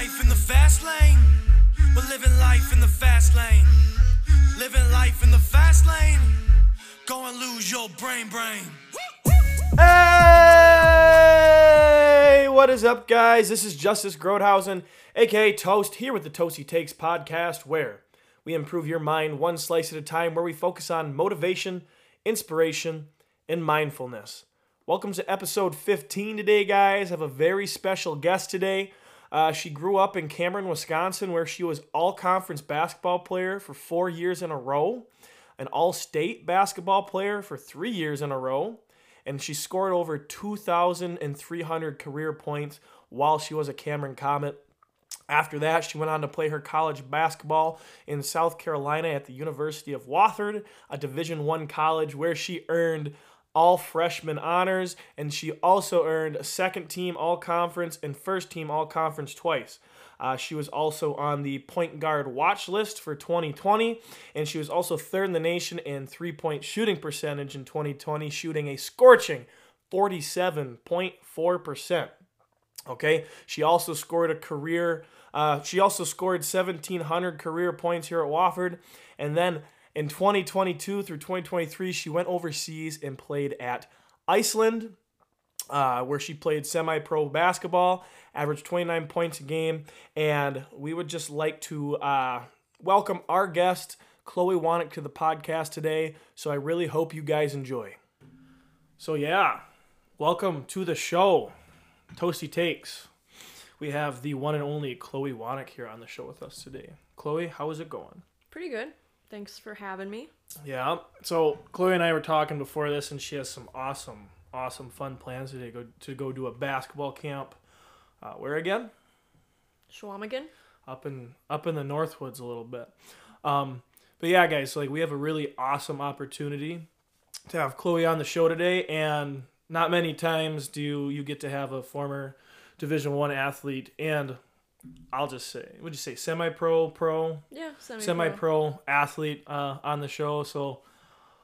life in the fast lane. We're living life in the fast lane. Living life in the fast lane. Go and lose your brain, brain. Hey, what is up, guys? This is Justice Groothousen, aka Toast, here with the Toasty Takes podcast, where we improve your mind one slice at a time, where we focus on motivation, inspiration, and mindfulness. Welcome to episode 15 today, guys. I have a very special guest today. Uh, she grew up in Cameron, Wisconsin, where she was all conference basketball player for four years in a row, an all state basketball player for three years in a row, and she scored over 2,300 career points while she was a Cameron Comet. After that, she went on to play her college basketball in South Carolina at the University of Wofford, a Division One college where she earned all freshman honors, and she also earned a second team all conference and first team all conference twice. Uh, she was also on the point guard watch list for 2020, and she was also third in the nation in three point shooting percentage in 2020, shooting a scorching 47.4%. Okay, she also scored a career. Uh, she also scored 1,700 career points here at Wofford, and then in 2022 through 2023, she went overseas and played at Iceland, uh, where she played semi pro basketball, averaged 29 points a game. And we would just like to uh, welcome our guest, Chloe Wanink, to the podcast today. So I really hope you guys enjoy. So, yeah, welcome to the show, Toasty Takes. We have the one and only Chloe Wanink here on the show with us today. Chloe, how is it going? Pretty good. Thanks for having me. Yeah. So Chloe and I were talking before this, and she has some awesome, awesome, fun plans today. Go to go do a basketball camp. Uh, where again? Schwamigan? Up in up in the Northwoods a little bit. Um, but yeah, guys, so like we have a really awesome opportunity to have Chloe on the show today, and not many times do you get to have a former Division One athlete and I'll just say, would you say semi-pro, pro, Yeah, semi-pro. semi-pro athlete uh, on the show. So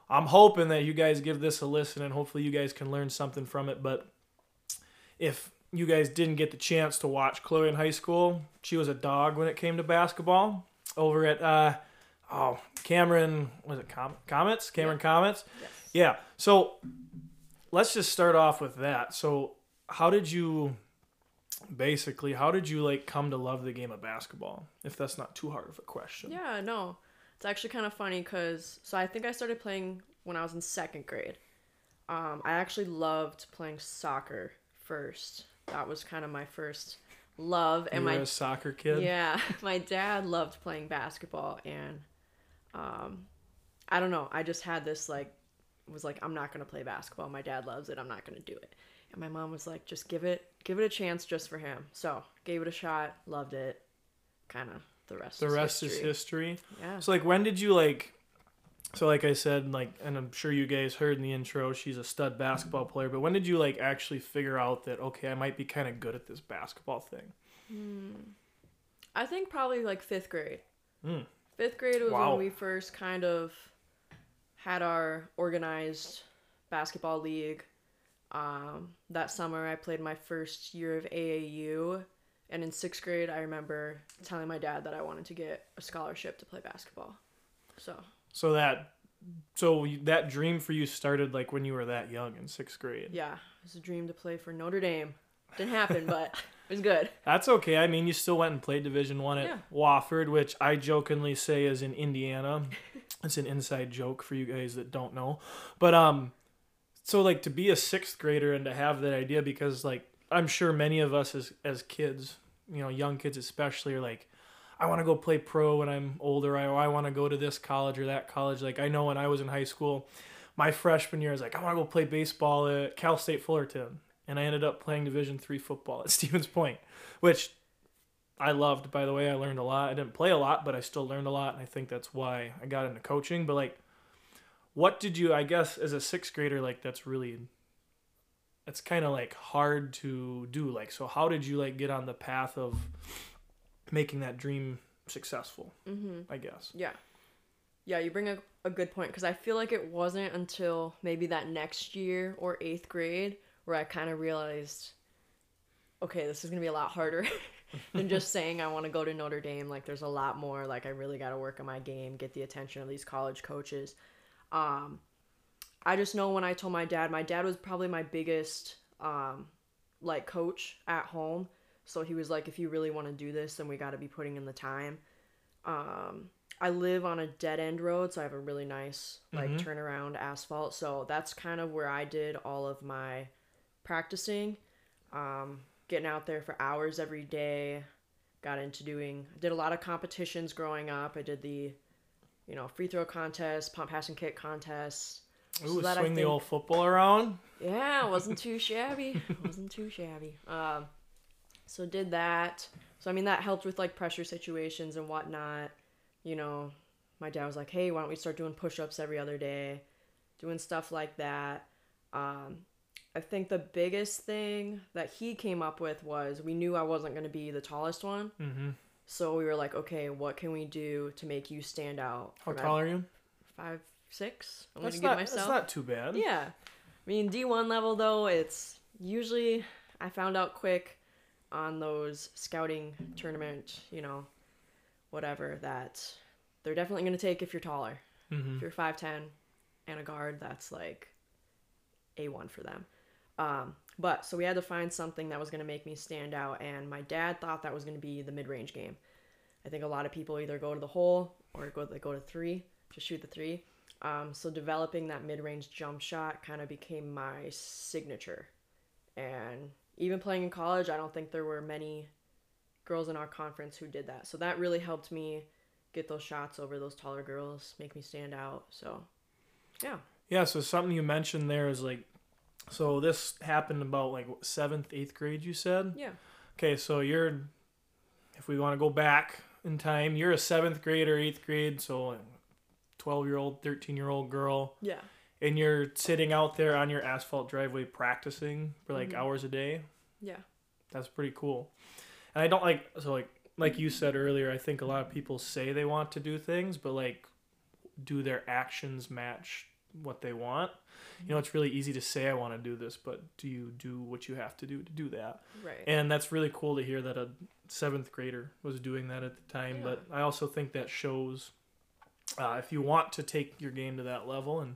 I'm hoping that you guys give this a listen and hopefully you guys can learn something from it. But if you guys didn't get the chance to watch Chloe in high school, she was a dog when it came to basketball over at uh, oh Cameron was it Com- Comets Cameron Comets Yes. yeah. So let's just start off with that. So how did you basically how did you like come to love the game of basketball? If that's not too hard of a question. Yeah, no. It's actually kind of funny because, so I think I started playing when I was in second grade. Um, I actually loved playing soccer first. That was kind of my first love. You And were my a soccer kid. Yeah, my dad loved playing basketball, and um, I don't know. I just had this like, was like, I'm not gonna play basketball. My dad loves it. I'm not gonna do it. And my mom was like, just give it, give it a chance just for him. So gave it a shot, loved it. Kind of the rest. The is rest is history. history. Yeah. So like when did you like so like I said like and I'm sure you guys heard in the intro she's a stud basketball player but when did you like actually figure out that okay I might be kind of good at this basketball thing? I think probably like fifth grade. Mm. Fifth grade was Wow. when we first kind of had our organized basketball league. Um, that summer, I played my first year of AAU, and in sixth grade, I remember telling my dad that I wanted to get a scholarship to play basketball. So So that so that dream for you started like when you were that young in 6th grade. yeah, it was a dream to play for Notre Dame. Didn't happen, but it was good. That's okay. I mean, you still went and played Division One at Yeah. Wofford, which I jokingly say is in Indiana. it's an inside joke for you guys that don't know. But um, so like to be a sixth grader and to have that idea because like I'm sure many of us as as kids, you know, young kids especially, are like, I want to go play pro when I'm older. I I want to go to this college or that college. Like I know when I was in high school, my freshman year, I was like, I want to go play baseball at Cal State Fullerton, and I ended up playing Division three football at Stevens Point, which I loved. By the way, I learned a lot. I didn't play a lot, but I still learned a lot, and I think that's why I got into coaching. But like, what did you? I guess as a sixth grader, like that's really. that's kind of like hard to do. Like, so how did you like get on the path of making that dream successful? Mm-hmm. I guess. Yeah. Yeah, you bring a, a good point because I feel like it wasn't until maybe that next year or eighth grade where I kind of realized, okay, this is going to be a lot harder. than just saying I want to go to Notre Dame. Like there's a lot more. Like I really got to work on my game, get the attention of these college coaches. Um, I just know when I told my dad, my dad was probably my biggest um, like coach at home. So he was like, if you really want to do this, then we got to be putting in the time. Um, I live on a dead end road, so I have a really nice like turnaround asphalt. So that's kind of where I did all of my practicing, um, getting out there for hours every day. Got into doing, did a lot of competitions growing up. I did the, you know, free throw contest, pump, pass, and kick contests. Ooh, So swing the old football around. Yeah, wasn't too shabby. wasn't too shabby. Um, so did that. So I mean that helped with like pressure situations and whatnot. You know, my dad was like, "Hey, why don't we start doing push-ups every other day, doing stuff like that." Um, I think the biggest thing that he came up with was we knew I wasn't going to be the tallest one. Mm-hmm. So we were like, okay, what can we do to make you stand out? How tall are you? Five, six. I'm That's gonna not, give myself. that's not too bad. Yeah. I mean, D1 level, though, it's usually, I found out quick on those scouting tournament, you know, whatever, that they're definitely going to take if you're taller. Mm-hmm. If you're 5'10 and a guard, that's like A1 for them. Um, but so we had to find something that was going to make me stand out, and my dad thought that was going to be the mid range game. I think a lot of people either go to the hole or go they go to three, to shoot the three. Um, so developing that mid range jump shot kind of became my signature, and even playing in college, I don't think there were many girls in our conference who did that. So that really helped me get those shots over those taller girls, make me stand out. So, yeah. Yeah, so something you mentioned there is like, so this happened about like seventh, eighth grade, you said? Yeah. Okay, so you're, if we want to go back in time, you're a seventh grade or eighth grade, so 12 year old, 13 year old girl, Yeah. and you're sitting out there on your asphalt driveway practicing for like Mhm. hours a day. Yeah. That's pretty cool. And I don't like, so like, like you said earlier, I think a lot of people say they want to do things, but like, do their actions match what they want? You know, it's really easy to say I want to do this, but do you do what you have to do to do that? Right. And that's really cool to hear that a seventh grader was doing that at the time. But I also think that shows uh, if you want to take your game to that level and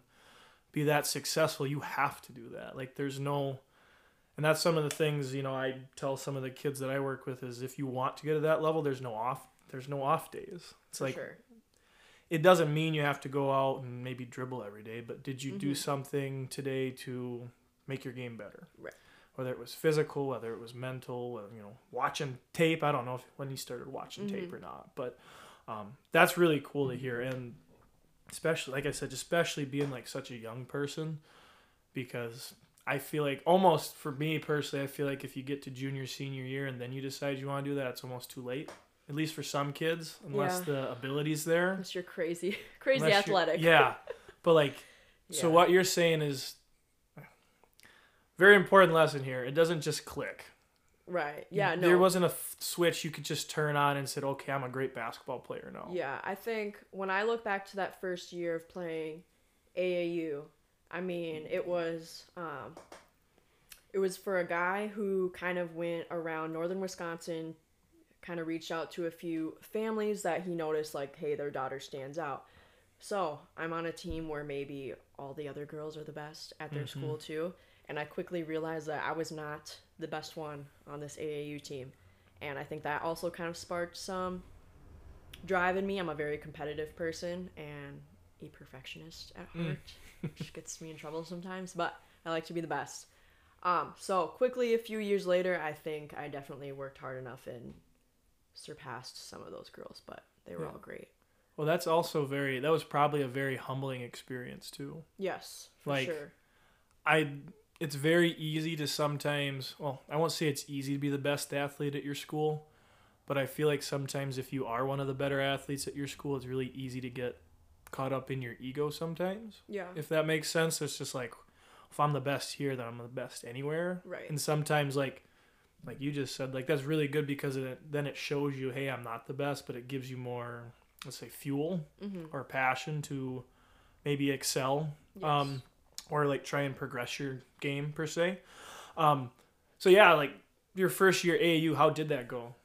be that successful, you have to do that. Like, there's no, and that's some of the things you know I tell some of the kids that I work with is if you want to get to that level, there's no off, there's no off days. It's For like sure. It doesn't mean you have to go out and maybe dribble every day, but did you do Mhm. something today to make your game better? Right. Whether it was physical, whether it was mental, you know, watching tape. I don't know if, when you started watching tape Mhm. or not, but um, that's really cool to hear. And especially, like I said, especially being like such a young person, because I feel like almost for me personally, I feel like if you get to junior, senior year and then you decide you want to do that, it's almost too late. At least for some kids, unless Yeah. the ability's there. Unless you're crazy, crazy Unless athletic. Yeah, but like, so what you're saying is very important lesson here. It doesn't just click. Right. Yeah. No. There wasn't a f- switch you could just turn on and said, "Okay, I'm a great basketball player now." Yeah, I think when I look back to that first year of playing AAU, I mean, it was um, it was for a guy who kind of went around northern Wisconsin, kind of reached out to a few families that he noticed like, hey, their daughter stands out. So I'm on a team where maybe all the other girls are the best at their school too, and I quickly realized that I was not the best one on this AAU team, and I think that also kind of sparked some drive in me. I'm a very competitive person and a perfectionist at heart, which gets me in trouble sometimes, but I like to be the best. Um, so quickly, a few years later, I think I definitely worked hard enough and surpassed some of those girls, but they were Yeah. all great. Well, that's also very. That was probably a very humbling experience too. Yes, for Like, sure. I. It's very easy to sometimes. Well, I won't say it's easy to be the best athlete at your school, but I feel like sometimes if you are one of the better athletes at your school, it's really easy to get caught up in your ego sometimes. Yeah. if that makes sense. It's just like if I'm the best here, then I'm the best anywhere. Right. And sometimes like like you just said, like that's really good because it, then it shows you, hey, I'm not the best, but it gives you more, let's say, fuel Mm-hmm. or passion to maybe excel, um, or like try and progress your game per se. Um, so yeah, like your first year AAU, how did that go?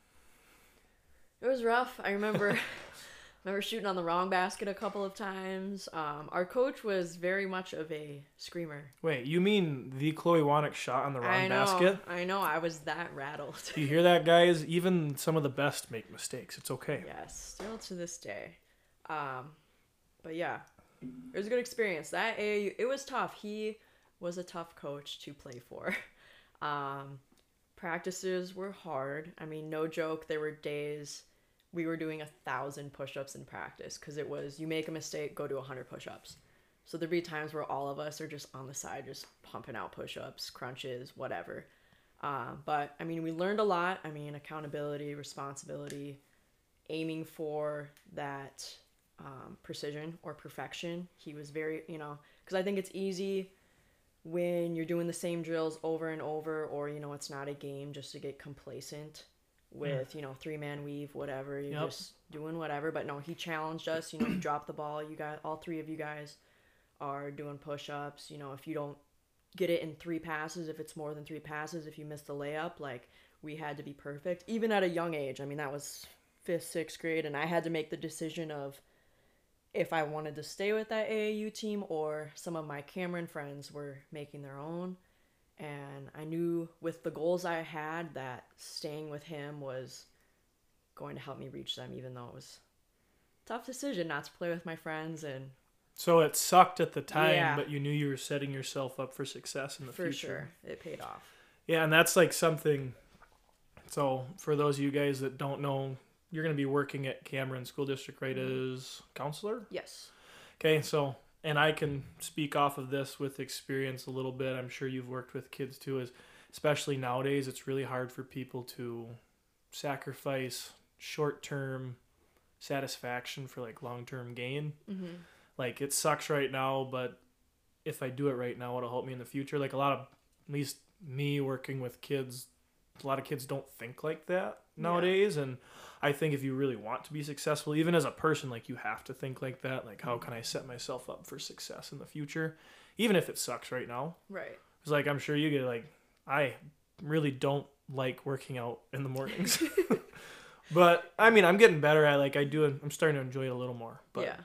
It was rough. I remember remember shooting on the wrong basket a couple of times. Um, our coach was very much of a screamer. Wait, you mean the Chloe Wanink shot on the wrong I know. basket? I know. I was that rattled. You hear that, guys? Even some of the best make mistakes. It's okay. yes, still to this day. Um, but yeah, it was a good experience. That AAU, it was tough. He was a tough coach to play for. Um, practices were hard. I mean, no joke. There were days we were doing a thousand push-ups in practice because it was you make a mistake, go to a hundred push-ups. So there'd be times where all of us are just on the side, just pumping out push-ups, crunches, whatever. Um, but I mean, we learned a lot. I mean, accountability, responsibility, aiming for that um, precision or perfection. He was very, you know, because I think it's easy when you're doing the same drills over and over, or you know, it's not a game just to get complacent with mm. you know three man weave, whatever. You're Yep. just doing whatever. But no, he challenged us. You know, you drop the ball. You got all three of you guys are doing push ups. You know, if you don't get it in three passes, if it's more than three passes, if you miss the layup, like we had to be perfect, even at a young age. I mean, that was fifth, sixth grade, and I had to make the decision of if I wanted to stay with that AAU team or some of my Cameron friends were making their own. And I knew with the goals I had that staying with him was going to help me reach them, even though it was a tough decision not to play with my friends and So it sucked at the time, Yeah. but you knew you were setting yourself up for success in the for future. For sure it paid off. Yeah, and that's like something. So for those of you guys that don't know, you're going to be working at Cameron School District, right? Mm-hmm. As counselor. Yes. Okay, so and I can speak off of this with experience a little bit. I'm sure you've worked with kids too. Is especially nowadays, it's really hard for people to sacrifice short-term satisfaction for like long-term gain. Mm-hmm. Like it sucks right now, but if I do it right now, it'll help me in the future. Like a lot of, at least me working with kids, a lot of kids don't think like that nowadays. And I think if you really want to be successful, even as a person, like you have to think like that. Like, how can I set myself up for success in the future, even if it sucks right now? Right. It's like I'm sure you get like, I really don't like working out in the mornings. but I mean, I'm getting better at like I do. I'm starting to enjoy it a little more. But yeah.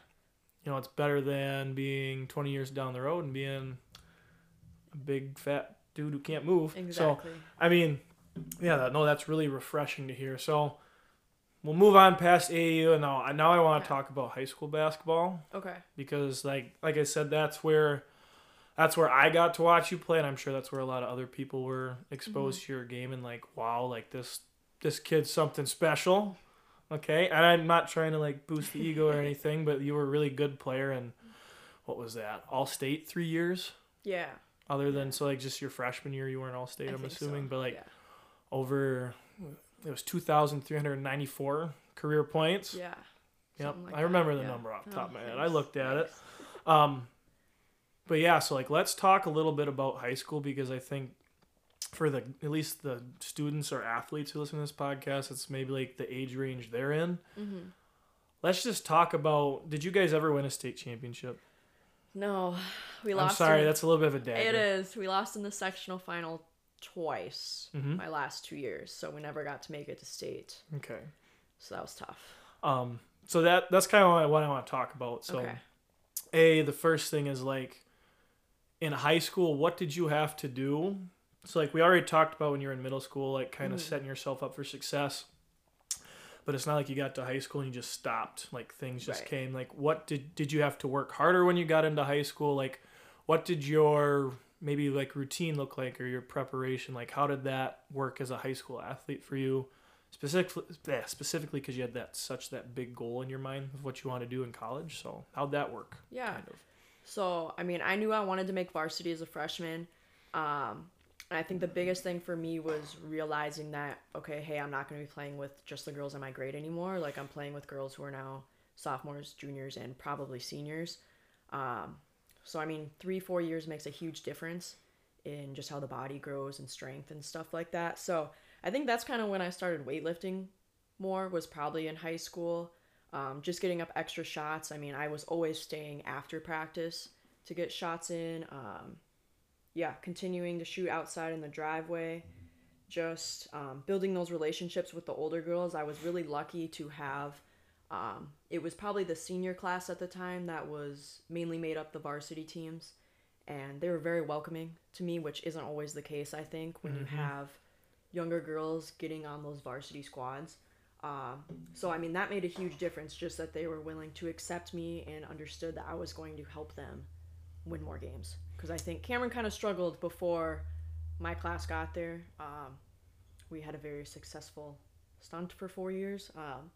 you know, it's better than being 20 years down the road and being a big fat dude who can't move. So, Exactly. I mean, yeah, no, that's really refreshing to hear. So, we'll move on past AAU and now, now I want to Okay. talk about high school basketball okay. because, like, like I said, that's where. That's where I got to watch you play, and I'm sure that's where a lot of other people were exposed mm-hmm. to your game and like, wow, like this this kid's something special. Okay, and I'm not trying to like boost the ego or anything, but you were a really good player, and what was that? All state three years. Yeah. Other than so like just your freshman year, you weren't all state. I I'm assuming, so. but like yeah. over it was 2,394 career points. Yeah. Yep, like I remember that, the yeah. number off the Oh, top of my head. I looked at it. Um, but yeah, so like let's talk a little bit about high school because I think for the at least the students or athletes who listen to this podcast, it's maybe like the age range they're in. Mm-hmm. Let's just talk about. Did you guys ever win a state championship? No, we lost. I'm sorry, in- that's a little bit of a dagger. It is. We lost in the sectional final twice Mhm. my last two years, so we never got to make it to state. Okay. So that was tough. Um. So that that's kind of what I want to talk about. So, okay. a the first thing is like in high school, what did you have to do? So like we already talked about when you're in middle school, like kind of Mhm. setting yourself up for success. But it's not like you got to high school and you just stopped. Like things just Right. came. Like what did did you have to work harder when you got into high school? Like what did your maybe like routine look like or your preparation? Like how did that work as a high school athlete for you? Specifically, specifically because you had that such that big goal in your mind of what you want to do in college. So how'd that work? Yeah. Kind of. So, I mean, I knew I wanted to make varsity as a freshman. Um, and I think the biggest thing for me was realizing that, okay, hey, I'm not going to be playing with just the girls in my grade anymore. Like, I'm playing with girls who are now sophomores, juniors, and probably seniors. Um, so, I mean, three, four years makes a huge difference in just how the body grows and strength and stuff like that. So, I think that's kind of when I started weightlifting more, was probably in high school um, just getting up extra shots. I mean, I was always staying after practice to get shots in. Um, yeah, continuing to shoot outside in the driveway, just um, building those relationships with the older girls. I was really lucky to have. Um, it was probably the senior class at the time that was mainly made up the varsity teams, and they were very welcoming to me, which isn't always the case. I think when you have younger girls getting on those varsity squads. Um, so I mean that made a huge difference. Just that they were willing to accept me and understood that I was going to help them win more games. Because I think Cameron kind of struggled before my class got there. Um, we had a very successful stunt for four years. Um,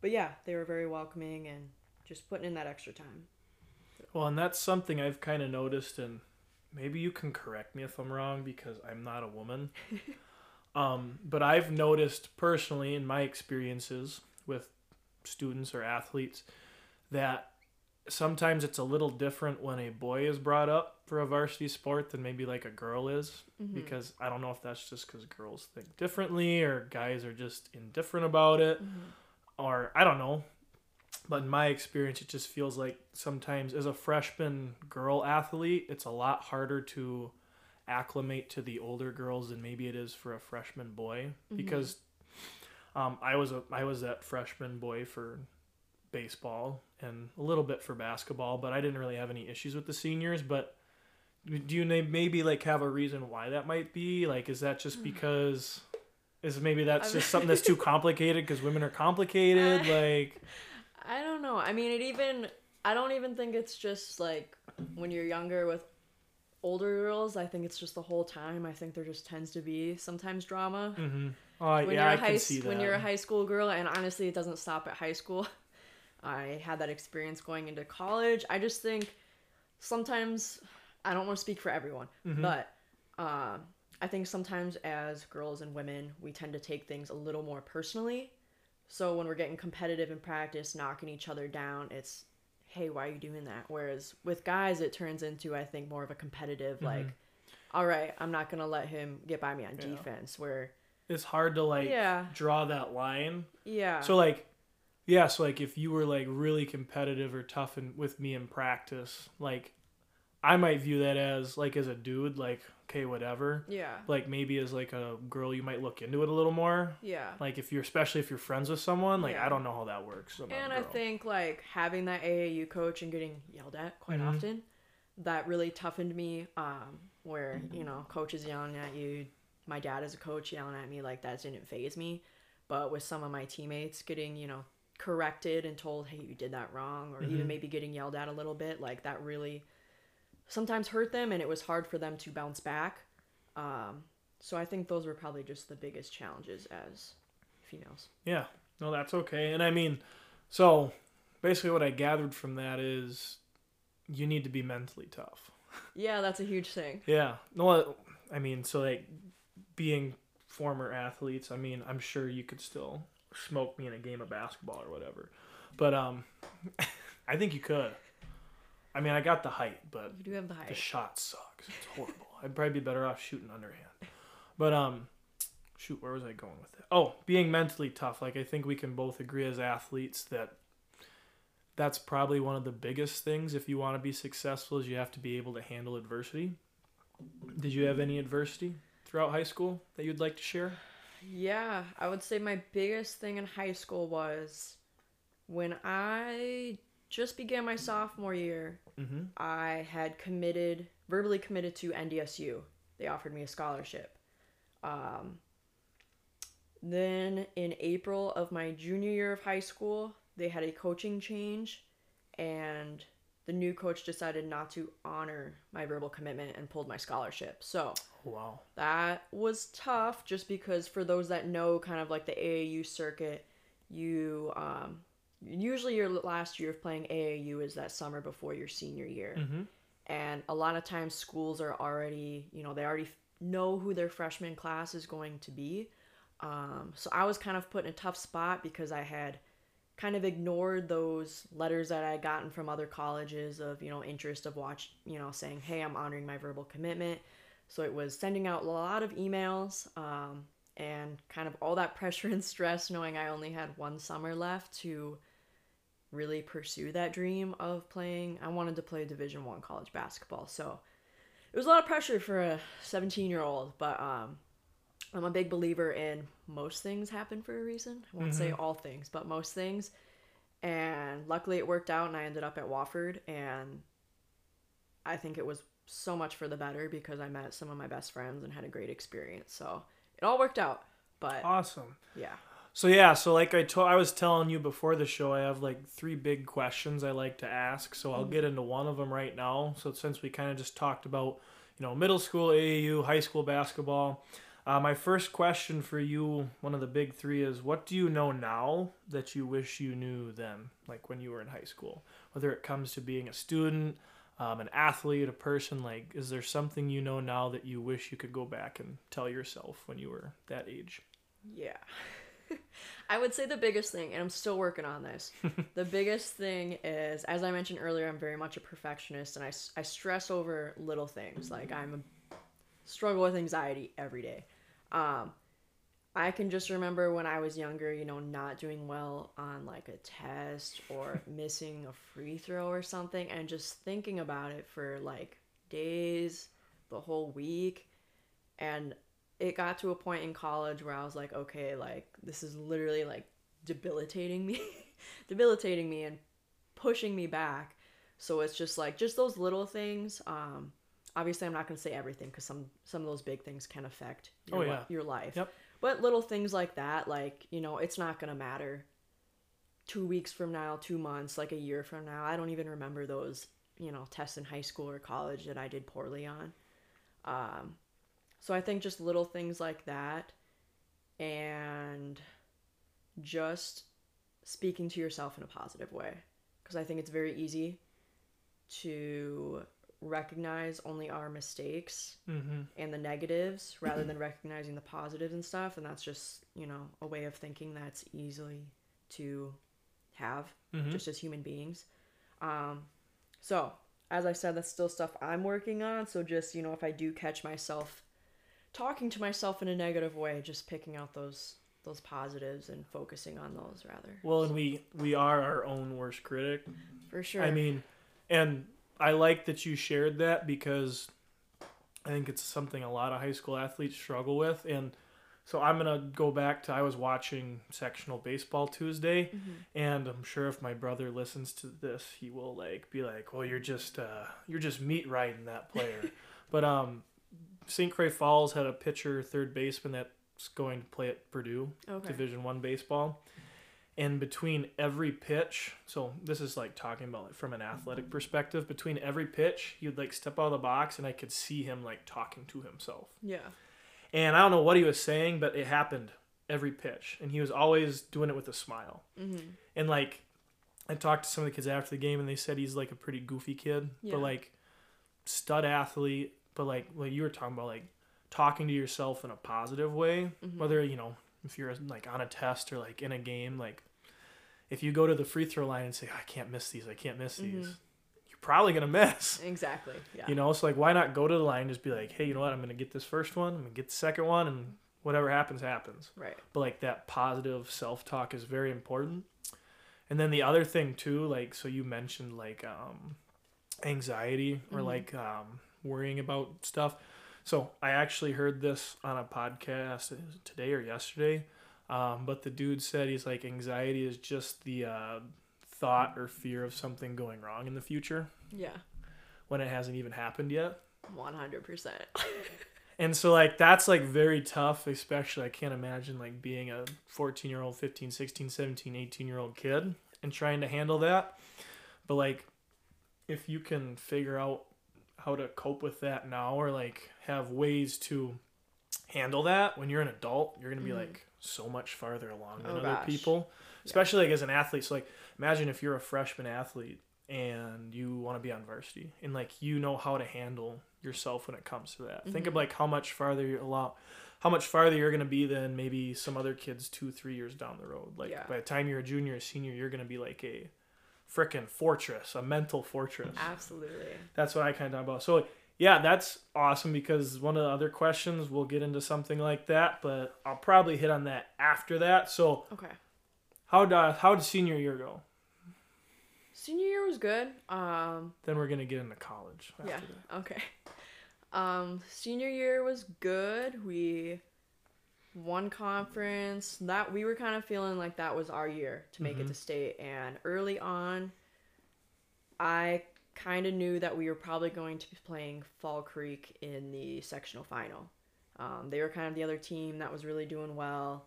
but yeah, they were very welcoming and just putting in that extra time. Well, and that's something I've kind of noticed, and maybe you can correct me if I'm wrong because I'm not a woman. um, but I've noticed personally in my experiences with students or athletes that sometimes it's a little different when a boy is brought up for a varsity sport than maybe like a girl is because I don't know if that's just because girls think differently or guys are just indifferent about it or I don't know but in my experience it just feels like sometimes as a freshman girl athlete it's a lot harder to acclimate to the older girls than maybe it is for a freshman boy because um, I was a I was that freshman boy for baseball and a little bit for basketball but I didn't really have any issues with the seniors but do you maybe like have a reason why that might be? Like is that just because is maybe that's just something that's too complicated because women are complicated like I don't know. I mean, it even I don't even think it's just like when you're younger with older girls. I think it's just the whole time. I think there just tends to be sometimes drama oh when yeah you're I a high can see when you're a high school girl. And honestly, it doesn't stop at high school. I had that experience going into college. I just think sometimes I don't want to speak for everyone, Mm-hmm. but um, I think sometimes as girls and women, we tend to take things a little more personally. So when we're getting competitive in practice, knocking each other down, it's hey, why are you doing that? Whereas with guys, it turns into I think more of a competitive mm-hmm. like, all right, I'm not gonna let him get by me on defense. Where it's hard to like Yeah. draw that line yeah, So like, yeah. So like, if you were like really competitive or tough in, with me in practice, like, I might view that as like as a dude, like okay, whatever. yeah, Like maybe as like a girl, you might look into it a little more. yeah. Like if you're, especially if you're friends with someone, like Yeah. I don't know how that works. And I think like having that AAU coach and getting yelled at quite Mm-hmm. often, that really toughened me. Um, where you know coaches yelling at you, my dad as a coach yelling at me like that didn't faze me, but with some of my teammates getting you know corrected and told hey you did that wrong or Mm-hmm. even maybe getting yelled at a little bit like that really sometimes hurt them and it was hard for them to bounce back. Um, so I think those were probably just the biggest challenges as females. Yeah, no, that's okay. And I mean, so basically, what I gathered from that is you need to be mentally tough. Yeah, that's a huge thing. Yeah. No, I mean, so like being former athletes, I mean, I'm sure you could still smoke me in a game of basketball or whatever. But um I think you could. I mean, I got the height, but You do have the height. the shot sucks. It's horrible. I'd probably be better off shooting underhand. But um shoot, where was I going with it? Oh, being mentally tough. Like I think we can both agree as athletes that that's probably one of the biggest things if you want to be successful is you have to be able to handle adversity. Did you have any adversity throughout high school that you'd like to share? Yeah, I would say my biggest thing in high school was when I just began my sophomore year, Mm-hmm. I had committed, verbally committed to NDSU. They offered me a scholarship. Um, then in April of my junior year of high school, they had a coaching change, and the new coach decided not to honor my verbal commitment and pulled my scholarship. So Oh, wow. that was tough just because for those that know kind of like the AAU circuit, you um usually your last year of playing AAU is that summer before your senior year. Mm-hmm. And a lot of times schools are already, you know, they already know who their freshman class is going to be. Um, so I was kind of put in a tough spot because I had kind of ignored those letters that I had gotten from other colleges of, you know, interest of watch, you know, saying, hey, I'm honoring my verbal commitment. So it was sending out a lot of emails um, and kind of all that pressure and stress knowing I only had one summer left to really pursue that dream of playing. I wanted to play Division One college basketball. So it was a lot of pressure for a 17 year old, but um, I'm a big believer in most things happen for a reason. I won't say all things, but most things. And luckily it worked out and I ended up at Wofford and I think it was so much for the better because I met some of my best friends and had a great experience. So it all worked out. But Awesome. yeah. So yeah, so like I told, I was telling you before the show, I have like three big questions I like to ask. So I'll get into one of them right now. So since we kind of just talked about, you know, middle school AAU, high school basketball, uh, my first question for you, one of the big three, is what do you know now that you wish you knew then, like when you were in high school? Whether it comes to being a student, um, an athlete, a person, like, is there something you know now that you wish you could go back and tell yourself when you were that age? Yeah. I would say the biggest thing, and I'm still working on this, the biggest thing is, as I mentioned earlier, I'm very much a perfectionist and I, I stress over little things. Like, I'm a struggle with anxiety every day. Um, I can just remember when I was younger, you know, not doing well on like a test or missing a free throw or something, and just thinking about it for like days, the whole week. And it got to a point in college where I was like, okay, like this is literally like debilitating me, debilitating me and pushing me back. So it's just like just those little things. Um, obviously, I'm not gonna say everything because some some of those big things can affect your, Oh, yeah. your life. Yep. But little things like that, like you know, it's not gonna matter. Two weeks from now, two months, like a year from now, I don't even remember those you know tests in high school or college that I did poorly on. Um, so I think just little things like that and just speaking to yourself in a positive way. Because I think it's very easy to recognize only our mistakes Mm-hmm. and the negatives rather than recognizing the positives and stuff. And that's just, you know, a way of thinking that's easily to have Mhm. just as human beings. Um, so, as I said, that's still stuff I'm working on. So, just, you know, if I do catch myself talking to myself in a negative way, just picking out those those positives and focusing on those rather. Well, and we we are our own worst critic. For sure. I mean, and I like that you shared that because I think it's something a lot of high school athletes struggle with. And so I'm gonna go back to I was watching sectional baseball Tuesday, and I'm sure if my brother listens to this, he will like be like, "Well, you're just uh, you're just meat riding that player." but um, St. Croix Falls had a pitcher, third baseman that's going to play at Purdue. okay. Division One baseball. And between every pitch, so this is like talking about like from an athletic perspective. Between every pitch, he'd like step out of the box, and I could see him like talking to himself. Yeah. And I don't know what he was saying, but it happened every pitch, and he was always doing it with a smile. Mm-hmm. And like, I talked to some of the kids after the game, and they said he's like a pretty goofy kid, Yeah. but like stud athlete. But like, like you were talking about, like talking to yourself in a positive way, Mm-hmm. whether you know if you're like on a test or like in a game, like if you go to the free throw line and say, I can't miss these, I can't miss these, you're probably gonna miss. Exactly. Yeah. You know, so like why not go to the line and just be like, hey, you know what, I'm gonna get this first one, I'm gonna get the second one, and whatever happens, happens. Right. But like that positive self talk is very important. And then the other thing too, like so you mentioned like um anxiety or like um worrying about stuff. So I actually heard this on a podcast today or yesterday. Um, but the dude said he's like anxiety is just the uh, thought or fear of something going wrong in the future Yeah. when it hasn't even happened yet. One hundred percent. And so like that's like very tough, especially I can't imagine like being a 14-year-old, 15, 16, 17, 18-year-old kid and trying to handle that. But like if you can figure out how to cope with that now or like have ways to handle that when you're an adult, you're to be mm-hmm. like so much farther along than Oh, other gosh. people, especially like as an athlete. So like imagine if you're a freshman athlete and you want to be on varsity and like you know how to handle yourself when it comes to that. Think of mm-hmm. like how much farther you're allow how much farther you're going to be than maybe some other kids 2 3 years down the road. Like Yeah. by the time you're a junior or senior, you're going to be like a freaking fortress, a mental fortress. Absolutely. That's what I kind of talk about. So yeah, that's awesome because one of the other questions we'll get into something like that, but I'll probably hit on that after that. So Okay. how did how did senior year go? Senior year was good. Um. Then we're gonna get into college. After Yeah. that. Okay. Um. Senior year was good. We one conference that we were kind of feeling like that was our year to make it to state and early on i kind of knew that we were probably going to be playing fall creek in the sectional final um, they were kind of the other team that was really doing well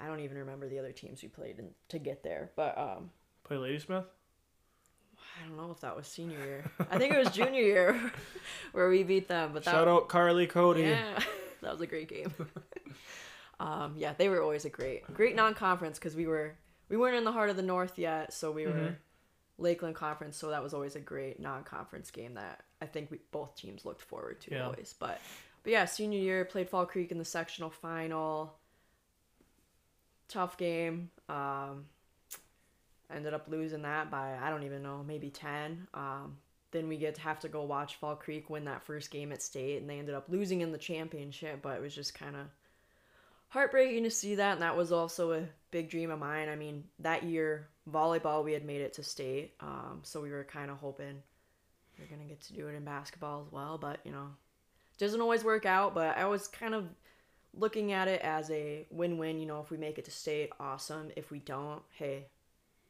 i don't even remember the other teams we played in, to get there but um, Play Ladysmith. i don't know if that was senior year i think it was junior year where we beat them but that Shout out Carly Cody. yeah, that was a great game. um, yeah, they were always a great, great non-conference because we were we weren't in the heart of the North yet, so we were Mhm. Lakeland Conference, so that was always a great non-conference game that I think we both teams looked forward to Yeah. always. But but yeah, senior year played Fall Creek in the sectional final. Tough game. Um, ended up losing that by I don't even know, maybe ten. Um, then we get to have to go watch Fall Creek win that first game at state, and they ended up losing in the championship. But it was just kind of heartbreaking to see that, and that was also a big dream of mine. I mean, that year volleyball we had made it to state, um, so we were kind of hoping we are gonna get to do it in basketball as well. But you know, doesn't always work out. But I was kind of looking at it as a win-win. You know, if we make it to state, awesome. If we don't, hey,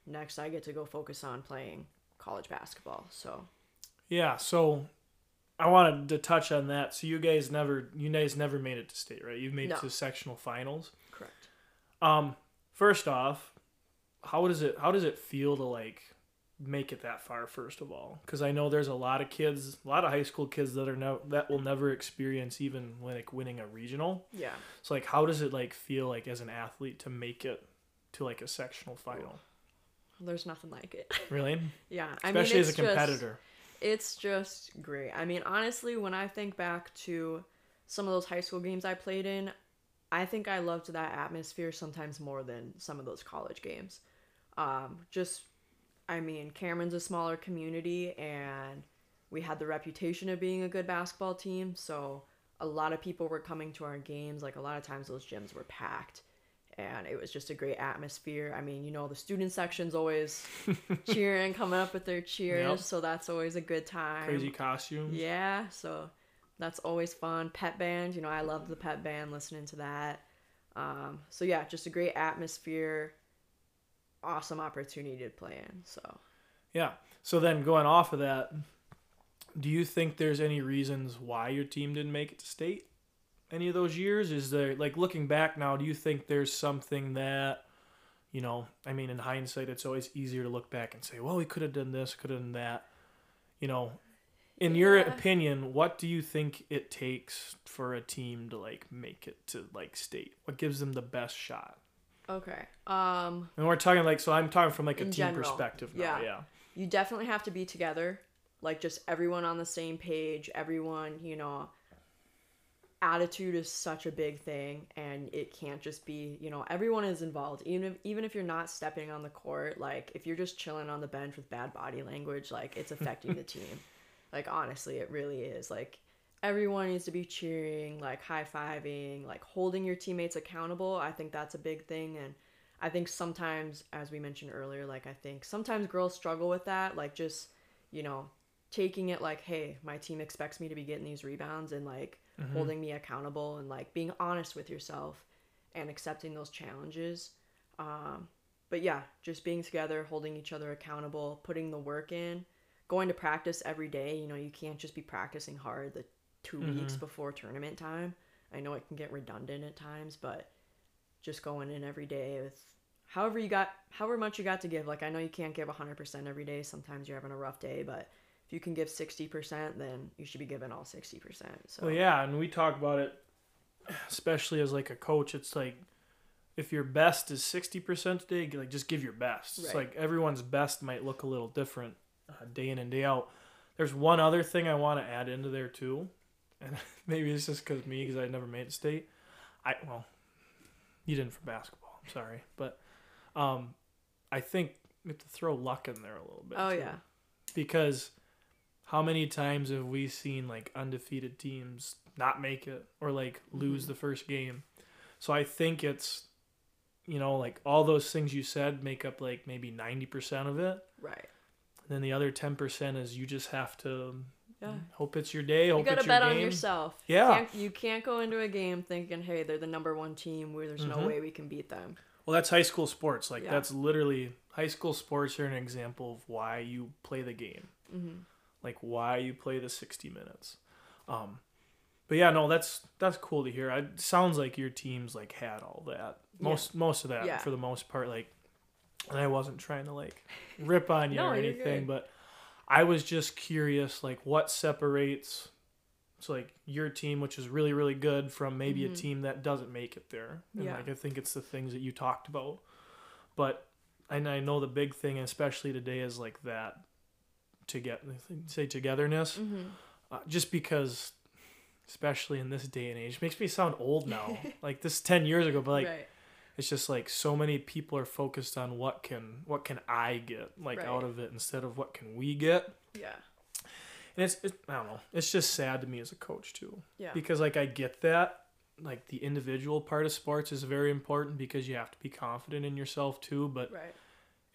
next I get to go focus on playing college basketball. So Yeah, so I wanted to touch on that. So you guys never you guys never made it to state, right? You've made No. it to sectional finals. correct. Um first off, how does it how does it feel to like make it that far first of all? Cuz I know there's a lot of kids, a lot of high school kids that are no that will never experience even like winning a regional. Yeah. So like how does it like feel like as an athlete to make it to like a sectional final? There's nothing like it. Really? yeah. I Especially mean, as a it's just- competitor. It's just great. I mean, honestly, when I think back to some of those high school games I played in, I think I loved that atmosphere sometimes more than some of those college games. Um, just, I mean, Cameron's a smaller community, and we had the reputation of being a good basketball team, so a lot of people were coming to our games. Like, a lot of times those gyms were packed. And it was just a great atmosphere. I mean, you know, the student section's always cheering, coming up with their cheers, Yep. so that's always a good time. Crazy costumes. Yeah, so that's always fun. Pet band, you know, I love the pet band, listening to that. Um, so yeah, just a great atmosphere, awesome opportunity to play in. So Yeah. So then going off of that, do you think there's any reasons why your team didn't make it to state any of those years? Is there like looking back now, do you think there's something that you know, I mean in hindsight it's always easier to look back and say, Well, we could have done this, could have done that. You know, in your opinion, what do you think it takes for a team to like make it to like state? What gives them the best shot? okay, um, And we're talking like so I'm talking from like a team general, perspective now, yeah. yeah. you definitely have to be together, like just everyone on the same page. Everyone, you know, attitude is such a big thing, and it can't just be, you know, everyone is involved. Even if even if you're not stepping on the court, like if you're just chilling on the bench with bad body language, like it's affecting the team. Like honestly, it really is. Like everyone needs to be cheering, like high fiving, like holding your teammates accountable. I think that's a big thing, and I think sometimes, as we mentioned earlier, like I think sometimes girls struggle with that, like just you know taking it like, hey, my team expects me to be getting these rebounds and like holding me accountable and like being honest with yourself and accepting those challenges. Um, but yeah, just being together, holding each other accountable, putting the work in, going to practice every day. You know, you can't just be practicing hard the 2 weeks before tournament time. I know it can get redundant at times, but just going in every day with however you got, however much you got to give. Like, I know you can't give 100% every day. Sometimes you're having a rough day, but if you can give 60%, then you should be given all 60%. So, Well, yeah, and we talk about it, especially as like a coach. It's like if your best is sixty percent today, like just give your best. It's like everyone's best might look a little different uh, day in and day out. There's one other thing I want to add into there too, and maybe it's just because me, because I never made a state. I well, you didn't for basketball. I'm sorry, but um, I think we have to throw luck in there a little bit. oh, too yeah. because how many times have we seen like undefeated teams not make it or like lose the first game so i think it's you know like all those things you said make up like maybe 90% of it Right. and then the other 10% is you just have to Yeah. Hope it's your day. Hope You gotta it's your bet on yourself. Yeah. You can't, you can't go into a game thinking, hey, they're the number one team where there's Mm-hmm. no way we can beat them. Well, that's high school sports. Like Yeah. that's literally high school sports are an example of why you play the game. Mm-hmm. Like why you play the sixty minutes. Um, but yeah, no, that's that's cool to hear. It sounds like your team's like had all that most most of that Yeah. for the most part. Like, and I wasn't trying to like rip on you No, or anything, but I was just curious, like what separates. So like your team, which is really really good, from maybe a team that doesn't make it there. And Mm-hmm. Yeah. like I think it's the things that you talked about, but and I know the big thing, especially today, is like that to get say togetherness. Mm-hmm. Uh, just because, especially in this day and age, makes me sound old now. like this ten years ago, but like right. it's just like so many people are focused on what can what can I get like Right. out of it instead of what can we get. Yeah. And it's it, I don't know. It's just sad to me as a coach too. Yeah. Because like I get that. Like the individual part of sports is very important because you have to be confident in yourself too. But Right.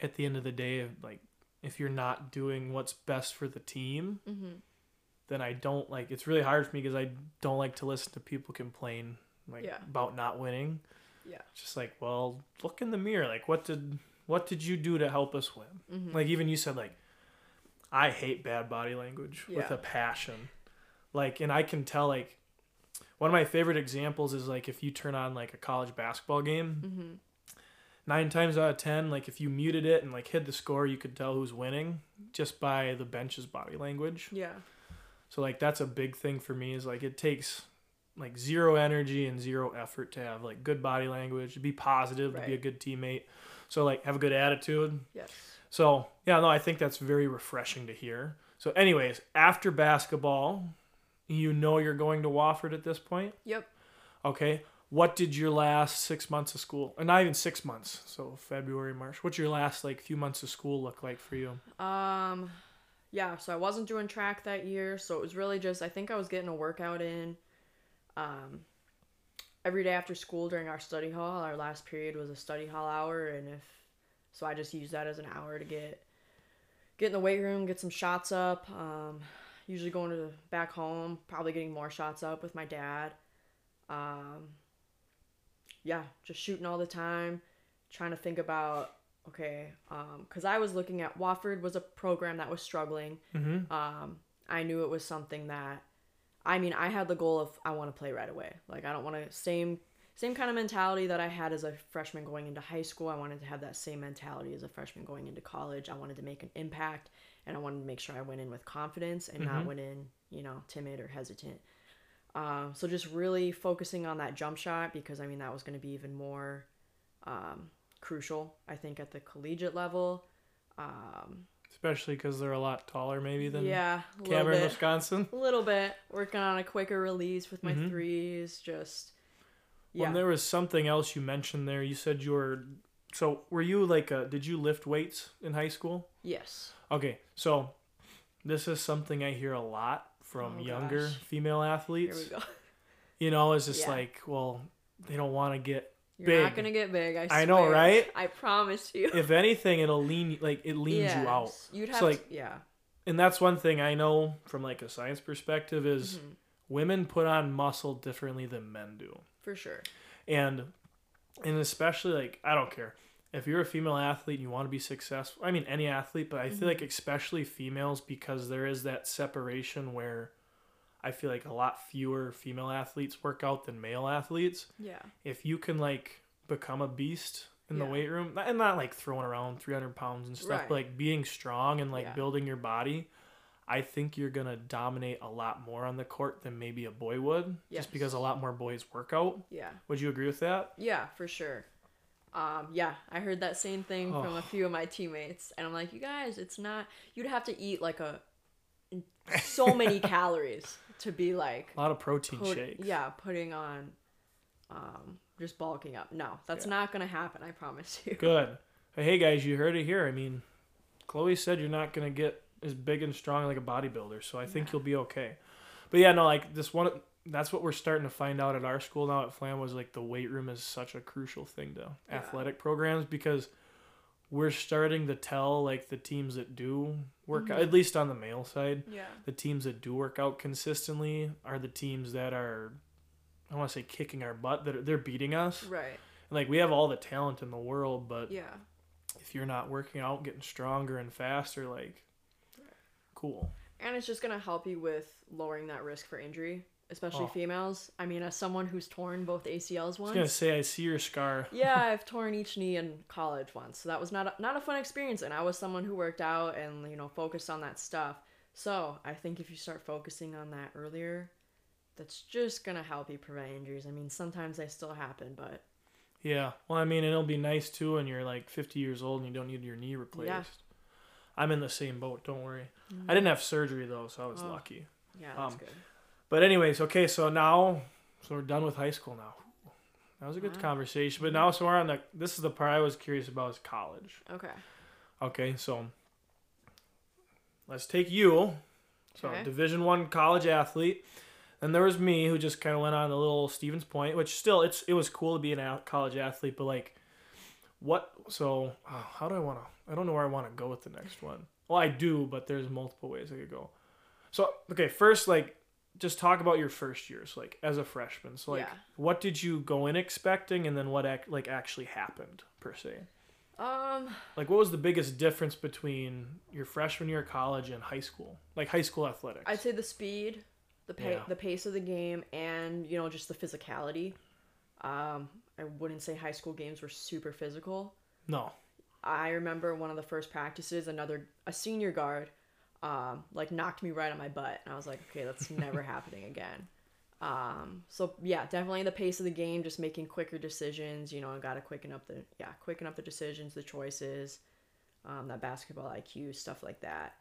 at the end of the day, like if you're not doing what's best for the team, Mm-hmm. then I don't like. It's really hard for me because I don't like to listen to people complain like Yeah. about not winning. Yeah. Just like, well, look in the mirror. Like, what did what did you do to help us win? Mm-hmm. Like even you said, like, I hate bad body language with a passion. Like, and I can tell like one of my favorite examples is like if you turn on like a college basketball game. Mm-hmm. Nine times out of ten, like if you muted it and like hid the score, you could tell who's winning just by the bench's body language. Yeah. So like that's a big thing for me is like it takes like zero energy and zero effort to have like good body language, to be positive, to be a good teammate. So like have a good attitude. Yes. So yeah, no, I think that's very refreshing to hear. So anyways, after basketball, you know you're going to Wofford at this point. Yep. Okay. What did your last six months of school, or not even six months, so February, March, what's your last like few months of school look like for you? Um, yeah. So I wasn't doing track that year, so it was really just I think I was getting a workout in. Um, every day after school during our study hall, our last period was a study hall hour, and if so, I just used that as an hour to get get in the weight room, get some shots up. Um, usually going to back home, probably getting more shots up with my dad. Um, yeah, just shooting all the time, trying to think about okay, because I was looking at Wofford was a program that was struggling. Mm-hmm. Um, I knew it was something that, I mean, I had the goal of I want to play right away. Like I don't want to same same kind of mentality that I had as a freshman going into high school. I wanted to have that same mentality as a freshman going into college. I wanted to make an impact, and I wanted to make sure I went in with confidence and not went in, you know, timid or hesitant. Um, so just really focusing on that jump shot because I mean that was going to be even more um, crucial. I think at the collegiate level. Um, Especially because they're a lot taller, maybe than yeah, Cameron, bit. Wisconsin. A little bit. Working on a quicker release with my Mhm. threes. Just Well, yeah. and there was something else you mentioned there. You said you were. So were you like a? Did you lift weights in high school? yes. Okay, so this is something I hear a lot from Oh, younger gosh. female Here athletes. we go. You know, it's just Yeah. like, well, they don't want to get. You're Big. not gonna get big. I, I know, right? I promise you. If anything, it'll lean like it leans you out, Yes. You'd So, have like, to, yeah. and that's one thing I know from like a science perspective is Mhm. women put on muscle differently than men do. For sure. and and especially like I don't care if you're a female athlete and you want to be successful. I mean any athlete, but I feel mm-hmm. like especially females because there is that separation where I feel like a lot fewer female athletes work out than male athletes. Yeah. If you can like become a beast in the weight room and not like throwing around 300 pounds and stuff, Right. but like being strong and like Yeah. building your body. I think you're gonna dominate a lot more on the court than maybe a boy would, Yes. just because a lot more boys work out. Yeah. Would you agree with that? Yeah, for sure. Um, yeah, I heard that same thing from Oh. a few of my teammates, and I'm like, you guys, it's not. You'd have to eat like a so many calories to be like, A lot of protein put- shakes. yeah, putting on, um, just bulking up. No, that's Yeah. not gonna happen. I promise you. Good. Hey guys, you heard it here. I mean, Chloe said you're not gonna get as big and strong like a bodybuilder, so I think Yeah. you'll be okay. But yeah, no, like this one. That's what we're starting to find out at our school now at Flam was like the weight room is such a crucial thing to Yeah. athletic programs because we're starting to tell like the teams that do work Mm-hmm. out, at least on the male side, Yeah. the teams that do work out consistently are the teams that are I want to say kicking our butt that are, they're beating us. Right. Like we have all the talent in the world, but Yeah. if you're not working out, getting stronger and faster, like cool. And it's just gonna help you with lowering that risk for injury, especially Oh. females. I mean, as someone who's torn both ACLs once. I was gonna say I see your scar. yeah, I've torn each knee in college once, so that was not a, not a fun experience. And I was someone who worked out and you know focused on that stuff. So I think if you start focusing on that earlier, that's just gonna help you prevent injuries. I mean, sometimes they still happen, but Yeah. Well, I mean, it'll be nice too when you're like 50 years old and you don't need your knee replaced. Yeah. I'm in the same boat. Don't worry. I didn't have surgery though, so I was Oh. lucky. yeah, that's Um, good. But anyways, okay. So now, so we're done with high school now. That was a good Wow. conversation. But now, so we're on the. This is the part I was curious about is college. Okay. Okay, so let's take you. So Okay. Division One college athlete. And there was me who just kind of went on a little Stevens Point, which still it's it was cool to be an a- college athlete, but like, what? So oh, how do I want to? I don't know where I want to go with the next one. Well, I do, but there's multiple ways I could go. So okay, first like just talk about your first years, like as a freshman. So like, Yeah. what did you go in expecting, and then what ac- like actually happened per se? Um. Like, what was the biggest difference between your freshman year of college and high school? Like high school athletics. I'd say the speed, the pa- Yeah. the pace of the game, and you know just the physicality. Um, I wouldn't say high school games were super physical. no. I remember one of the first practices, another a senior guard, um, like knocked me right on my butt, and I was like, okay, that's never happening again. Um, so yeah, definitely the pace of the game, just making quicker decisions. You know, I gotta quicken up the yeah, quicken up the decisions, the choices, um, that basketball IQ, stuff like that.